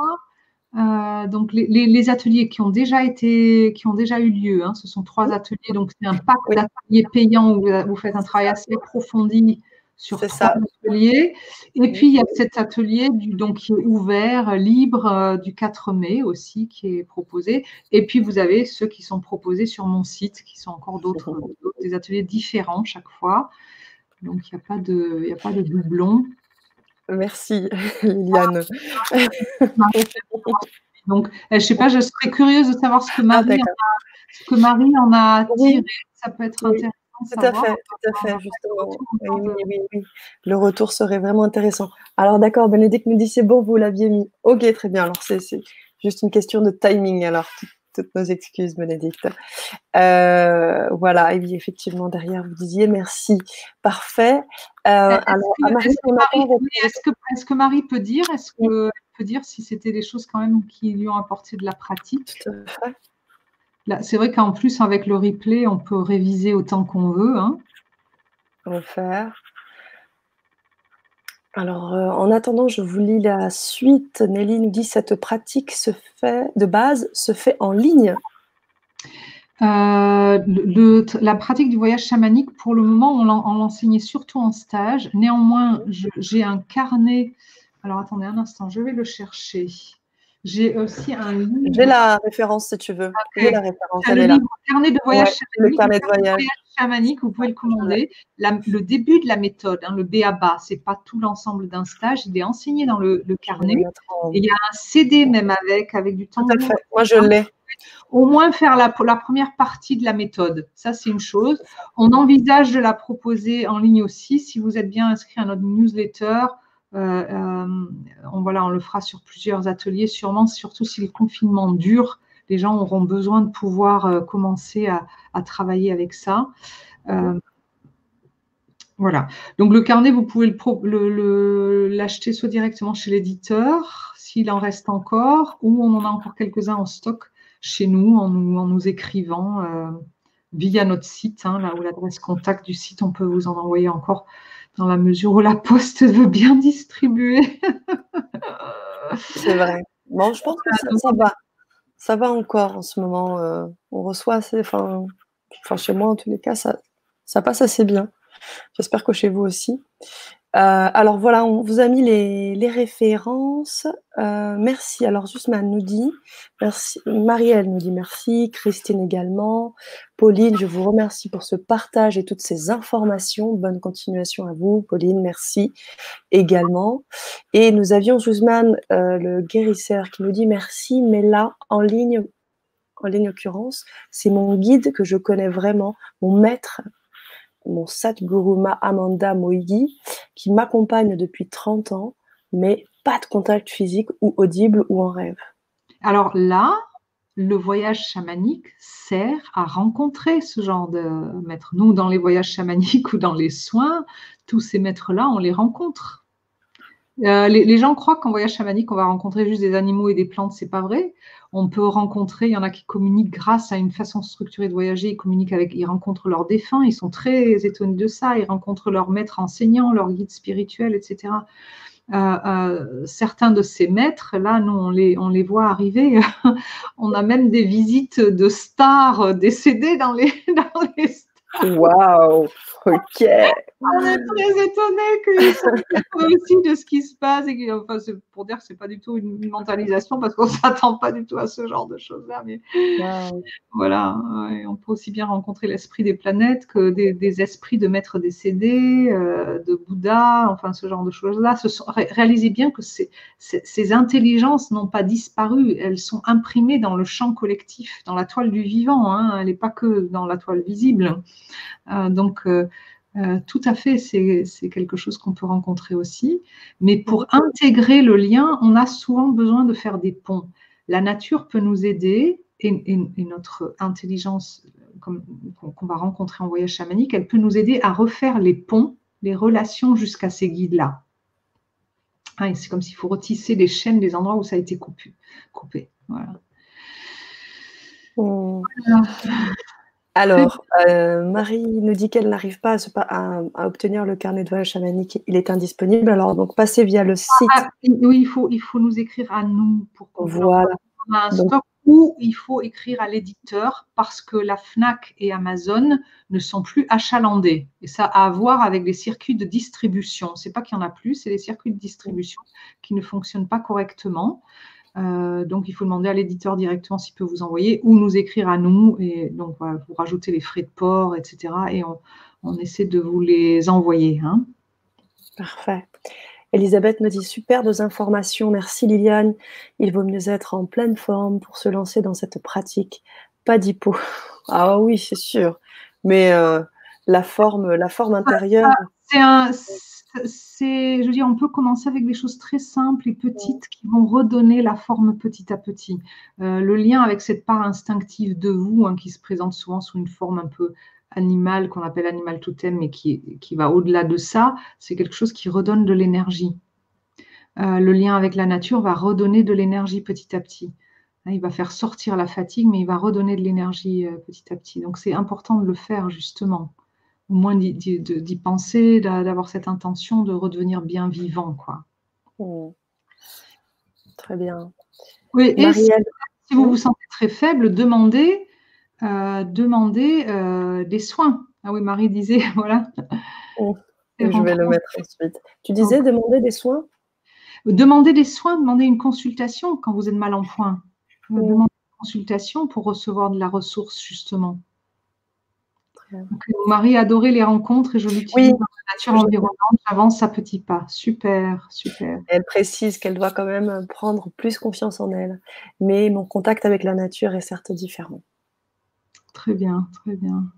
S2: Euh, donc les, ateliers qui ont déjà été, qui ont déjà eu lieu, hein, ce sont trois ateliers. Donc c'est un pack d'ateliers payants où vous, faites un travail assez approfondi sur trois ateliers. Et puis il y a cet atelier du, donc qui est ouvert, libre euh, du 4 mai aussi qui est proposé. Et puis vous avez ceux qui sont proposés sur mon site, qui sont encore d'autres, des ateliers différents chaque fois. Donc il n'y a pas de, il a pas de doublon.
S1: Merci, Liliane.
S2: Donc, euh, je ne sais pas, je serais curieuse de savoir ce que ah, Marie, en, a, ce que Marie en a tiré. Ça peut être intéressant.
S1: Tout à fait, tout à fait, justement. Oui, oui, oui, Le retour serait vraiment intéressant. Alors, d'accord, Bénédicte me dit c'est bon, vous l'aviez mis. Ok, très bien. Alors, c'est juste une question de timing. Alors, toutes nos excuses, Bénédicte. Euh, voilà, et oui, effectivement, derrière, vous disiez merci. Parfait.
S2: Euh, est-ce que, Marie peut dire, est-ce que peut dire si c'était des choses quand même qui lui ont apporté de la pratique? C'est vrai qu'en plus, avec le replay, on peut réviser autant qu'on veut. Hein.
S1: Refaire. Alors, euh, en attendant, je vous lis la suite. Nelly nous dit cette pratique se fait de base se fait en ligne.
S2: Euh, la pratique du voyage chamanique, pour le moment, on l'enseignait surtout en stage. Néanmoins, j'ai un carnet. Alors, attendez un instant, je vais le chercher. J'ai aussi un livre.
S1: J'ai la référence si tu veux.
S2: J'ai la référence. Le carnet de voyage chamanique. Le carnet de voyage. chamanique, vous pouvez le commander. le début de la méthode, hein, le BABA, c'est pas tout l'ensemble d'un stage. Il est enseigné dans le, carnet. Et il y a un CD même avec, avec du temps.
S1: Tout à fait. Moi, je l'ai.
S2: Au moins faire la, la première partie de la méthode. Ça, c'est une chose. On envisage de la proposer en ligne aussi. Si vous êtes bien inscrit à notre newsletter, on, voilà, on le fera sur plusieurs ateliers, sûrement, surtout si le confinement dure. Les gens auront besoin de pouvoir euh, commencer à, travailler avec ça. voilà. Donc le carnet, vous pouvez l'acheter soit directement chez l'éditeur, s'il en reste encore, ou on en a encore quelques-uns en stock chez nous en nous, écrivant via notre site, hein, là où l'adresse contact du site, on peut vous en envoyer encore dans la mesure où la poste veut bien distribuer.
S1: c'est vrai. Bon, je pense que ça, va. Ça va encore en ce moment. Euh, on reçoit assez. Enfin, chez moi, en tous les cas, ça, ça passe assez bien. J'espère que chez vous aussi. Euh, alors voilà, on vous a mis les, références. Euh, merci. Alors Jusman nous dit merci. Marielle nous dit merci. Christine également. Pauline, je vous remercie pour ce partage et toutes ces informations. Bonne continuation à vous, Pauline. Merci également. Et nous avions Jusman, euh, le guérisseur, qui nous dit merci, mais là, en ligne, en ligne occurrence, c'est mon guide que je connais vraiment, mon maître mon Satguru Amanda Moigi, qui m'accompagne depuis 30 ans, mais pas de contact physique ou audible ou en rêve.
S2: Alors là, le voyage chamanique sert à rencontrer ce genre de maîtres. Nous, dans les voyages chamaniques ou dans les soins, tous ces maîtres-là, on les rencontre. Euh, les, gens croient qu'en voyage chamanique, on va rencontrer juste des animaux et des plantes. C'est pas vrai. On peut rencontrer, il y en a qui communiquent grâce à une façon structurée de voyager. Ils communiquent avec, ils rencontrent leurs défunts. Ils sont très étonnés de ça. Ils rencontrent leurs maîtres enseignants, leurs guides spirituels, etc. Euh, euh, certains de ces maîtres, là, nous, on les, on les voit arriver. on a même des visites de stars décédées dans les, dans les
S1: Waouh Ok.
S2: On est très étonnés qu'ils soient aussi de ce qui se passe. Et enfin, pour dire que ce n'est pas du tout une mentalisation parce qu'on ne s'attend pas du tout à ce genre de choses-là. Mais voilà, on peut aussi bien rencontrer l'esprit des planètes que des, esprits de maîtres décédés, euh, de Bouddha, enfin ce genre de choses-là. Réalisez bien que ces, ces intelligences n'ont pas disparu, elles sont imprimées dans le champ collectif, dans la toile du vivant. Hein. Elle n'est pas que dans la toile visible. Euh, donc, euh, euh, tout à fait, c'est quelque chose qu'on peut rencontrer aussi. Mais pour intégrer le lien, on a souvent besoin de faire des ponts. La nature peut nous aider et, notre intelligence qu'on va rencontrer en voyage chamanique, elle peut nous aider à refaire les ponts, les relations jusqu'à ces guides-là. Ah, c'est comme s'il faut retisser les chaînes des endroits où ça a été coupé. coupé. Voilà.
S1: Mmh. Alors, euh, Marie nous dit qu'elle n'arrive pas à, obtenir le carnet de voyage chamanique. Il est indisponible. Alors, donc, passez via le site. Ah,
S2: oui, il faut, il faut nous écrire à nous pour
S1: qu'on voilà.
S2: un stock ou il faut écrire à l'éditeur parce que la FNAC et Amazon ne sont plus achalandés. Et ça a à voir avec les circuits de distribution. Ce n'est pas qu'il y en a plus, c'est les circuits de distribution qui ne fonctionnent pas correctement. Euh, donc, il faut demander à l'éditeur directement s'il peut vous envoyer ou nous écrire à nous. Et donc, vous rajoutez les frais de port, etc. Et on, essaie de vous les envoyer. Hein.
S1: Parfait. Elisabeth me dit super deux informations. Merci Liliane. Il vaut mieux être en pleine forme pour se lancer dans cette pratique. Pas d'hypo. Ah oui, c'est sûr. Mais euh, la forme, la forme intérieure.
S2: C'est un c'est, je veux dire, on peut commencer avec des choses très simples et petites qui vont redonner la forme petit à petit. Euh, le lien avec cette part instinctive de vous, hein, qui se présente souvent sous une forme un peu animale, qu'on appelle animal totem, mais qui, qui va au-delà de ça, c'est quelque chose qui redonne de l'énergie. Euh, le lien avec la nature va redonner de l'énergie petit à petit. Hein, il va faire sortir la fatigue, mais il va redonner de l'énergie euh, petit à petit. Donc c'est important de le faire justement moins d'y penser, d'avoir cette intention de redevenir bien vivant. Quoi.
S1: Mmh. Très bien.
S2: Oui, et si, vous vous sentez très faible, demandez, euh, demandez euh, des soins. Ah oui, Marie disait, voilà.
S1: Mmh. Je vais le mettre ensuite. Tu disais demander des soins?
S2: Demandez des soins, demandez une consultation quand vous êtes mal en point. Mmh. Demandez une consultation pour recevoir de la ressource, justement. Marie adorait les rencontres et je l'utilise dans la nature environnante. J'avance à petits pas. Super, super.
S1: Elle précise qu'elle doit quand même prendre plus confiance en elle. Mais mon contact avec la nature est certes différent.
S2: Très bien, très bien.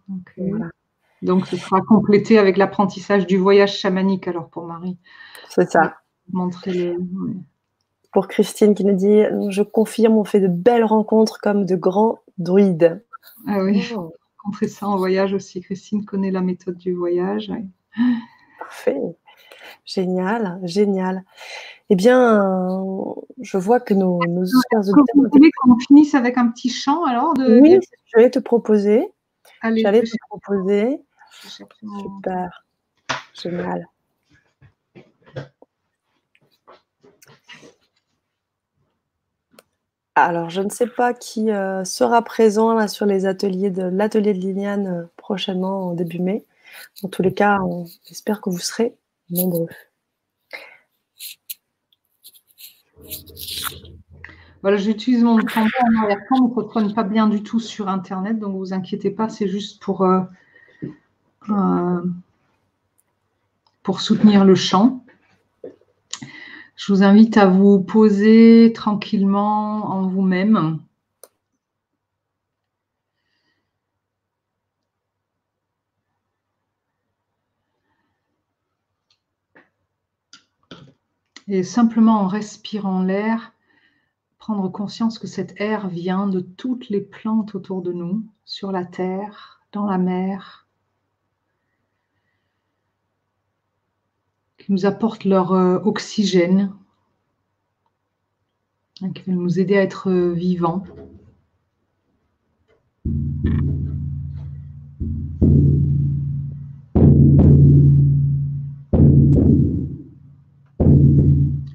S2: Donc, ce sera complété avec l'apprentissage du voyage chamanique alors pour Marie.
S1: C'est ça.
S2: Montrer
S1: Pour Christine qui nous dit Je confirme, on fait de belles rencontres comme de grands druides.
S2: Ah oui. Oh fait ça en voyage aussi. Christine connaît la méthode du voyage.
S1: Parfait. Génial, génial. Eh bien, je vois que nos, nos
S2: Vous voulez qu'on finisse avec un petit chant alors de...
S1: Oui, je vais te proposer. J'allais te proposer. Super. Génial. Alors, je ne sais pas qui euh, sera présent là, sur les ateliers de l'atelier de Liliane euh, prochainement en début mai. En tous les cas, on espère que vous serez nombreux.
S2: Voilà, j'utilise mon tambour en arrière-plan, ne prenez pas bien du tout sur Internet, donc ne vous inquiétez pas, c'est juste pour, euh, pour soutenir le chant. Je vous invite à vous poser tranquillement en vous-même. Et simplement en respirant l'air, prendre conscience que cet air vient de toutes les plantes autour de nous, sur la terre, dans la mer, qui nous apportent leur euh, oxygène, hein, qui vont nous aider à être euh, vivants.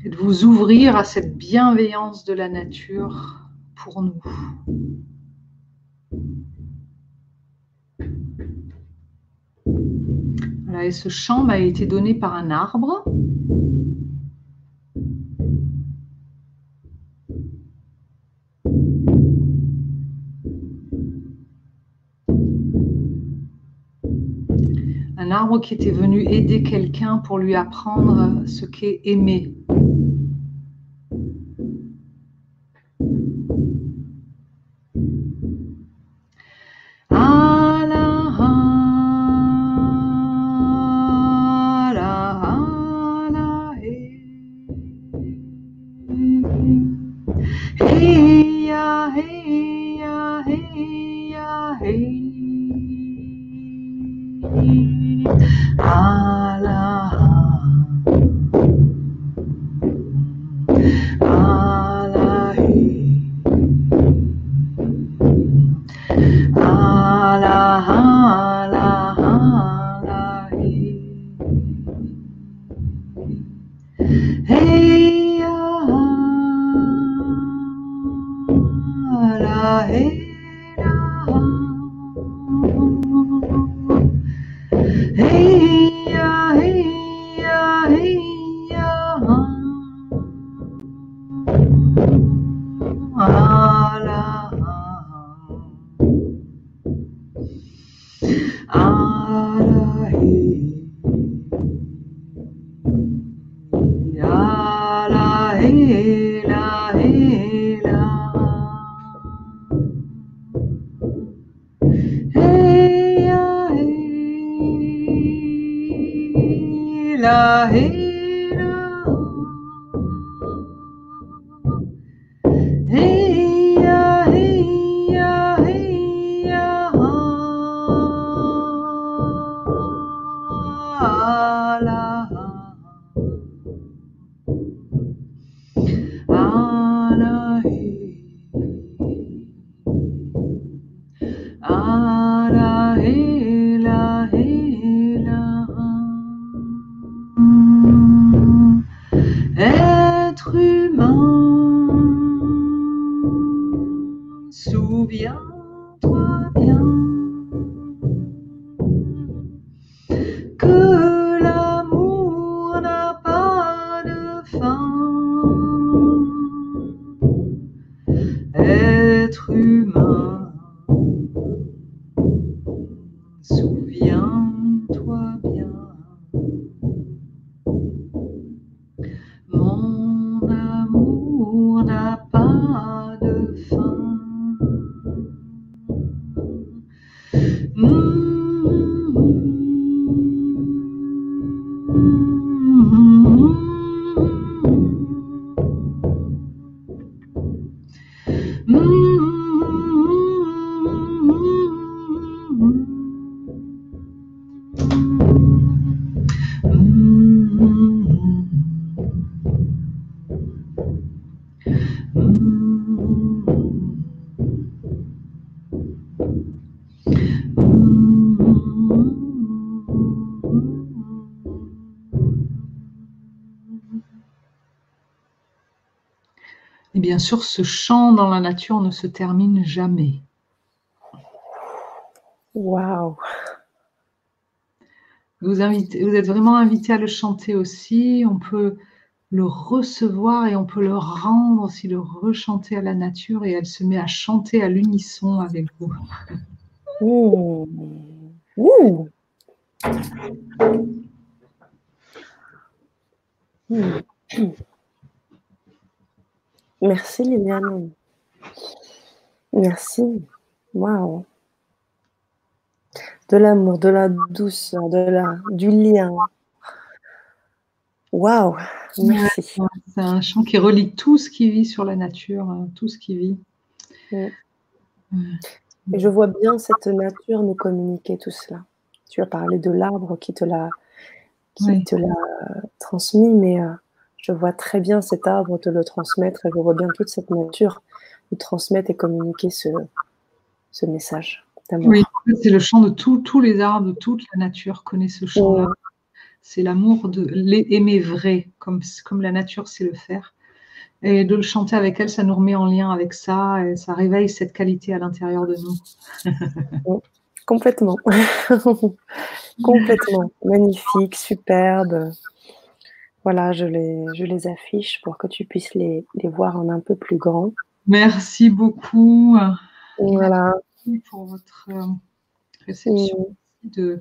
S2: Et de vous ouvrir à cette bienveillance de la nature pour nous. Et ce chant m'a été donné par un arbre. Un arbre qui était venu aider quelqu'un pour lui apprendre ce qu'est aimer. Bien sûr, ce chant dans la nature ne se termine jamais.
S1: Waouh
S2: vous, vous êtes vraiment invité à le chanter aussi. On peut le recevoir et on peut le rendre aussi, le rechanter à la nature et elle se met à chanter à l'unisson avec vous. Ouh. Ouh.
S1: Merci Liliane. Merci. Waouh. De l'amour, de la douceur, de la, du lien. Waouh. Merci.
S2: C'est un chant qui relie tout ce qui vit sur la nature, hein, tout ce qui vit.
S1: Et je vois bien cette nature nous communiquer tout cela. Tu as parlé de l'arbre qui te l'a qui te l'a transmis, mais euh, je vois très bien cet arbre te le transmettre et je vois bien toute cette nature nous transmettre et communiquer ce, ce message.
S2: Oui, c'est le chant de tous les arbres, de toute la nature connaît ce chant-là. C'est l'amour de l'aimer vrai, comme, comme la nature sait le faire. Et de le chanter avec elle, ça nous remet en lien avec ça et ça réveille cette qualité à l'intérieur de nous.
S1: Complètement. Complètement. Magnifique, superbe voilà, je les, je les affiche pour que tu puisses les, les voir en un peu plus grand.
S2: Merci beaucoup.
S1: Voilà.
S2: Merci pour votre euh, réception, de,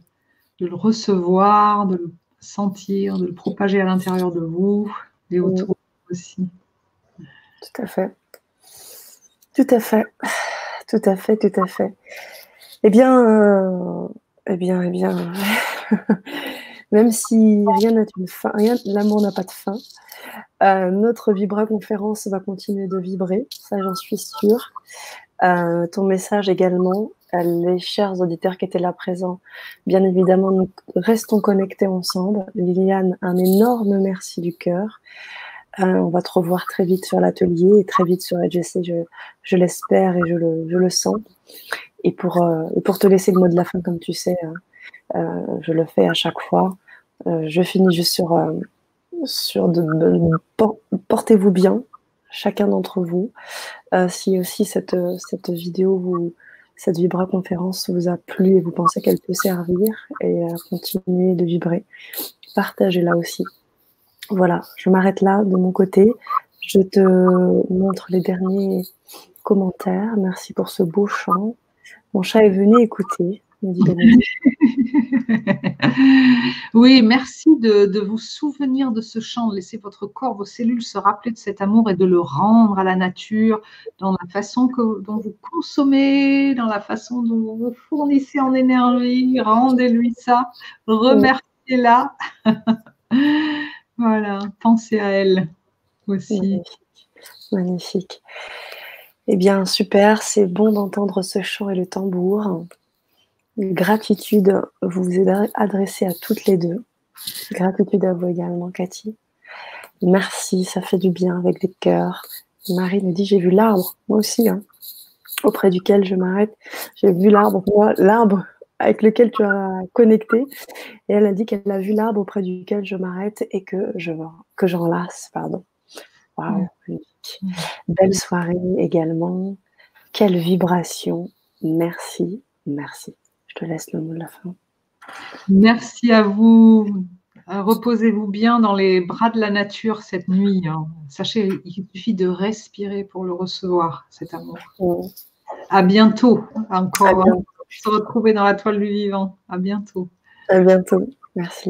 S2: de, le recevoir, de le sentir, de le propager à l'intérieur de vous et autour aussi.
S1: Tout à fait. Tout à fait. Tout à fait, tout à fait. Eh bien, euh, eh bien, eh bien. Même si rien n'a une fin, rien, l'amour n'a pas de fin. Euh, notre Vibra conférence va continuer de vibrer, ça j'en suis sûre. Euh, ton message également, euh, les chers auditeurs qui étaient là présents, bien évidemment, nous restons connectés ensemble. Liliane, un énorme merci du cœur. on va te revoir très vite sur l'atelier et très vite sur EGC, je, je l'espère et je le, je le, sens. Et pour, et pour te laisser le mot de la fin, comme tu sais, euh, je le fais à chaque fois. Euh, je finis juste sur, euh, sur de, portez-vous bien, chacun d'entre vous. Euh, si aussi cette, cette vidéo, vous, cette Vibra conférence vous a plu et vous pensez qu'elle peut servir et euh, continuer de vibrer, partagez-la aussi. Voilà, je m'arrête là de mon côté. Je te montre les derniers commentaires. Merci pour ce beau chant. Mon chat est venu écouter.
S2: oui, merci de, vous souvenir de ce chant. Laissez votre corps, vos cellules se rappeler de cet amour et de le rendre à la nature dans la façon que, dont vous consommez, dans la façon dont vous vous fournissez en énergie. Rendez-lui ça. Remerciez-la. voilà, pensez à elle aussi.
S1: Magnifique. Magnifique. Eh bien, super, c'est bon d'entendre ce chant et le tambour. Gratitude, vous vous êtes adressé à toutes les deux. Gratitude à vous également, Cathy. Merci, ça fait du bien avec des cœurs. Marie nous dit j'ai vu l'arbre, moi aussi, hein, auprès duquel je m'arrête. J'ai vu l'arbre, moi, l'arbre avec lequel tu as connecté. Et elle a dit qu'elle a vu l'arbre auprès duquel je m'arrête et que je que j'enlace, pardon. Waouh, Belle soirée également. Quelle vibration. Merci, merci. Je te laisse le mot de la fin.
S2: Merci à vous. Euh, reposez-vous bien dans les bras de la nature cette nuit. Hein. Sachez, il suffit de respirer pour le recevoir, cet amour. À bientôt encore. À Se retrouver dans la toile du vivant. À bientôt.
S1: À bientôt. Merci.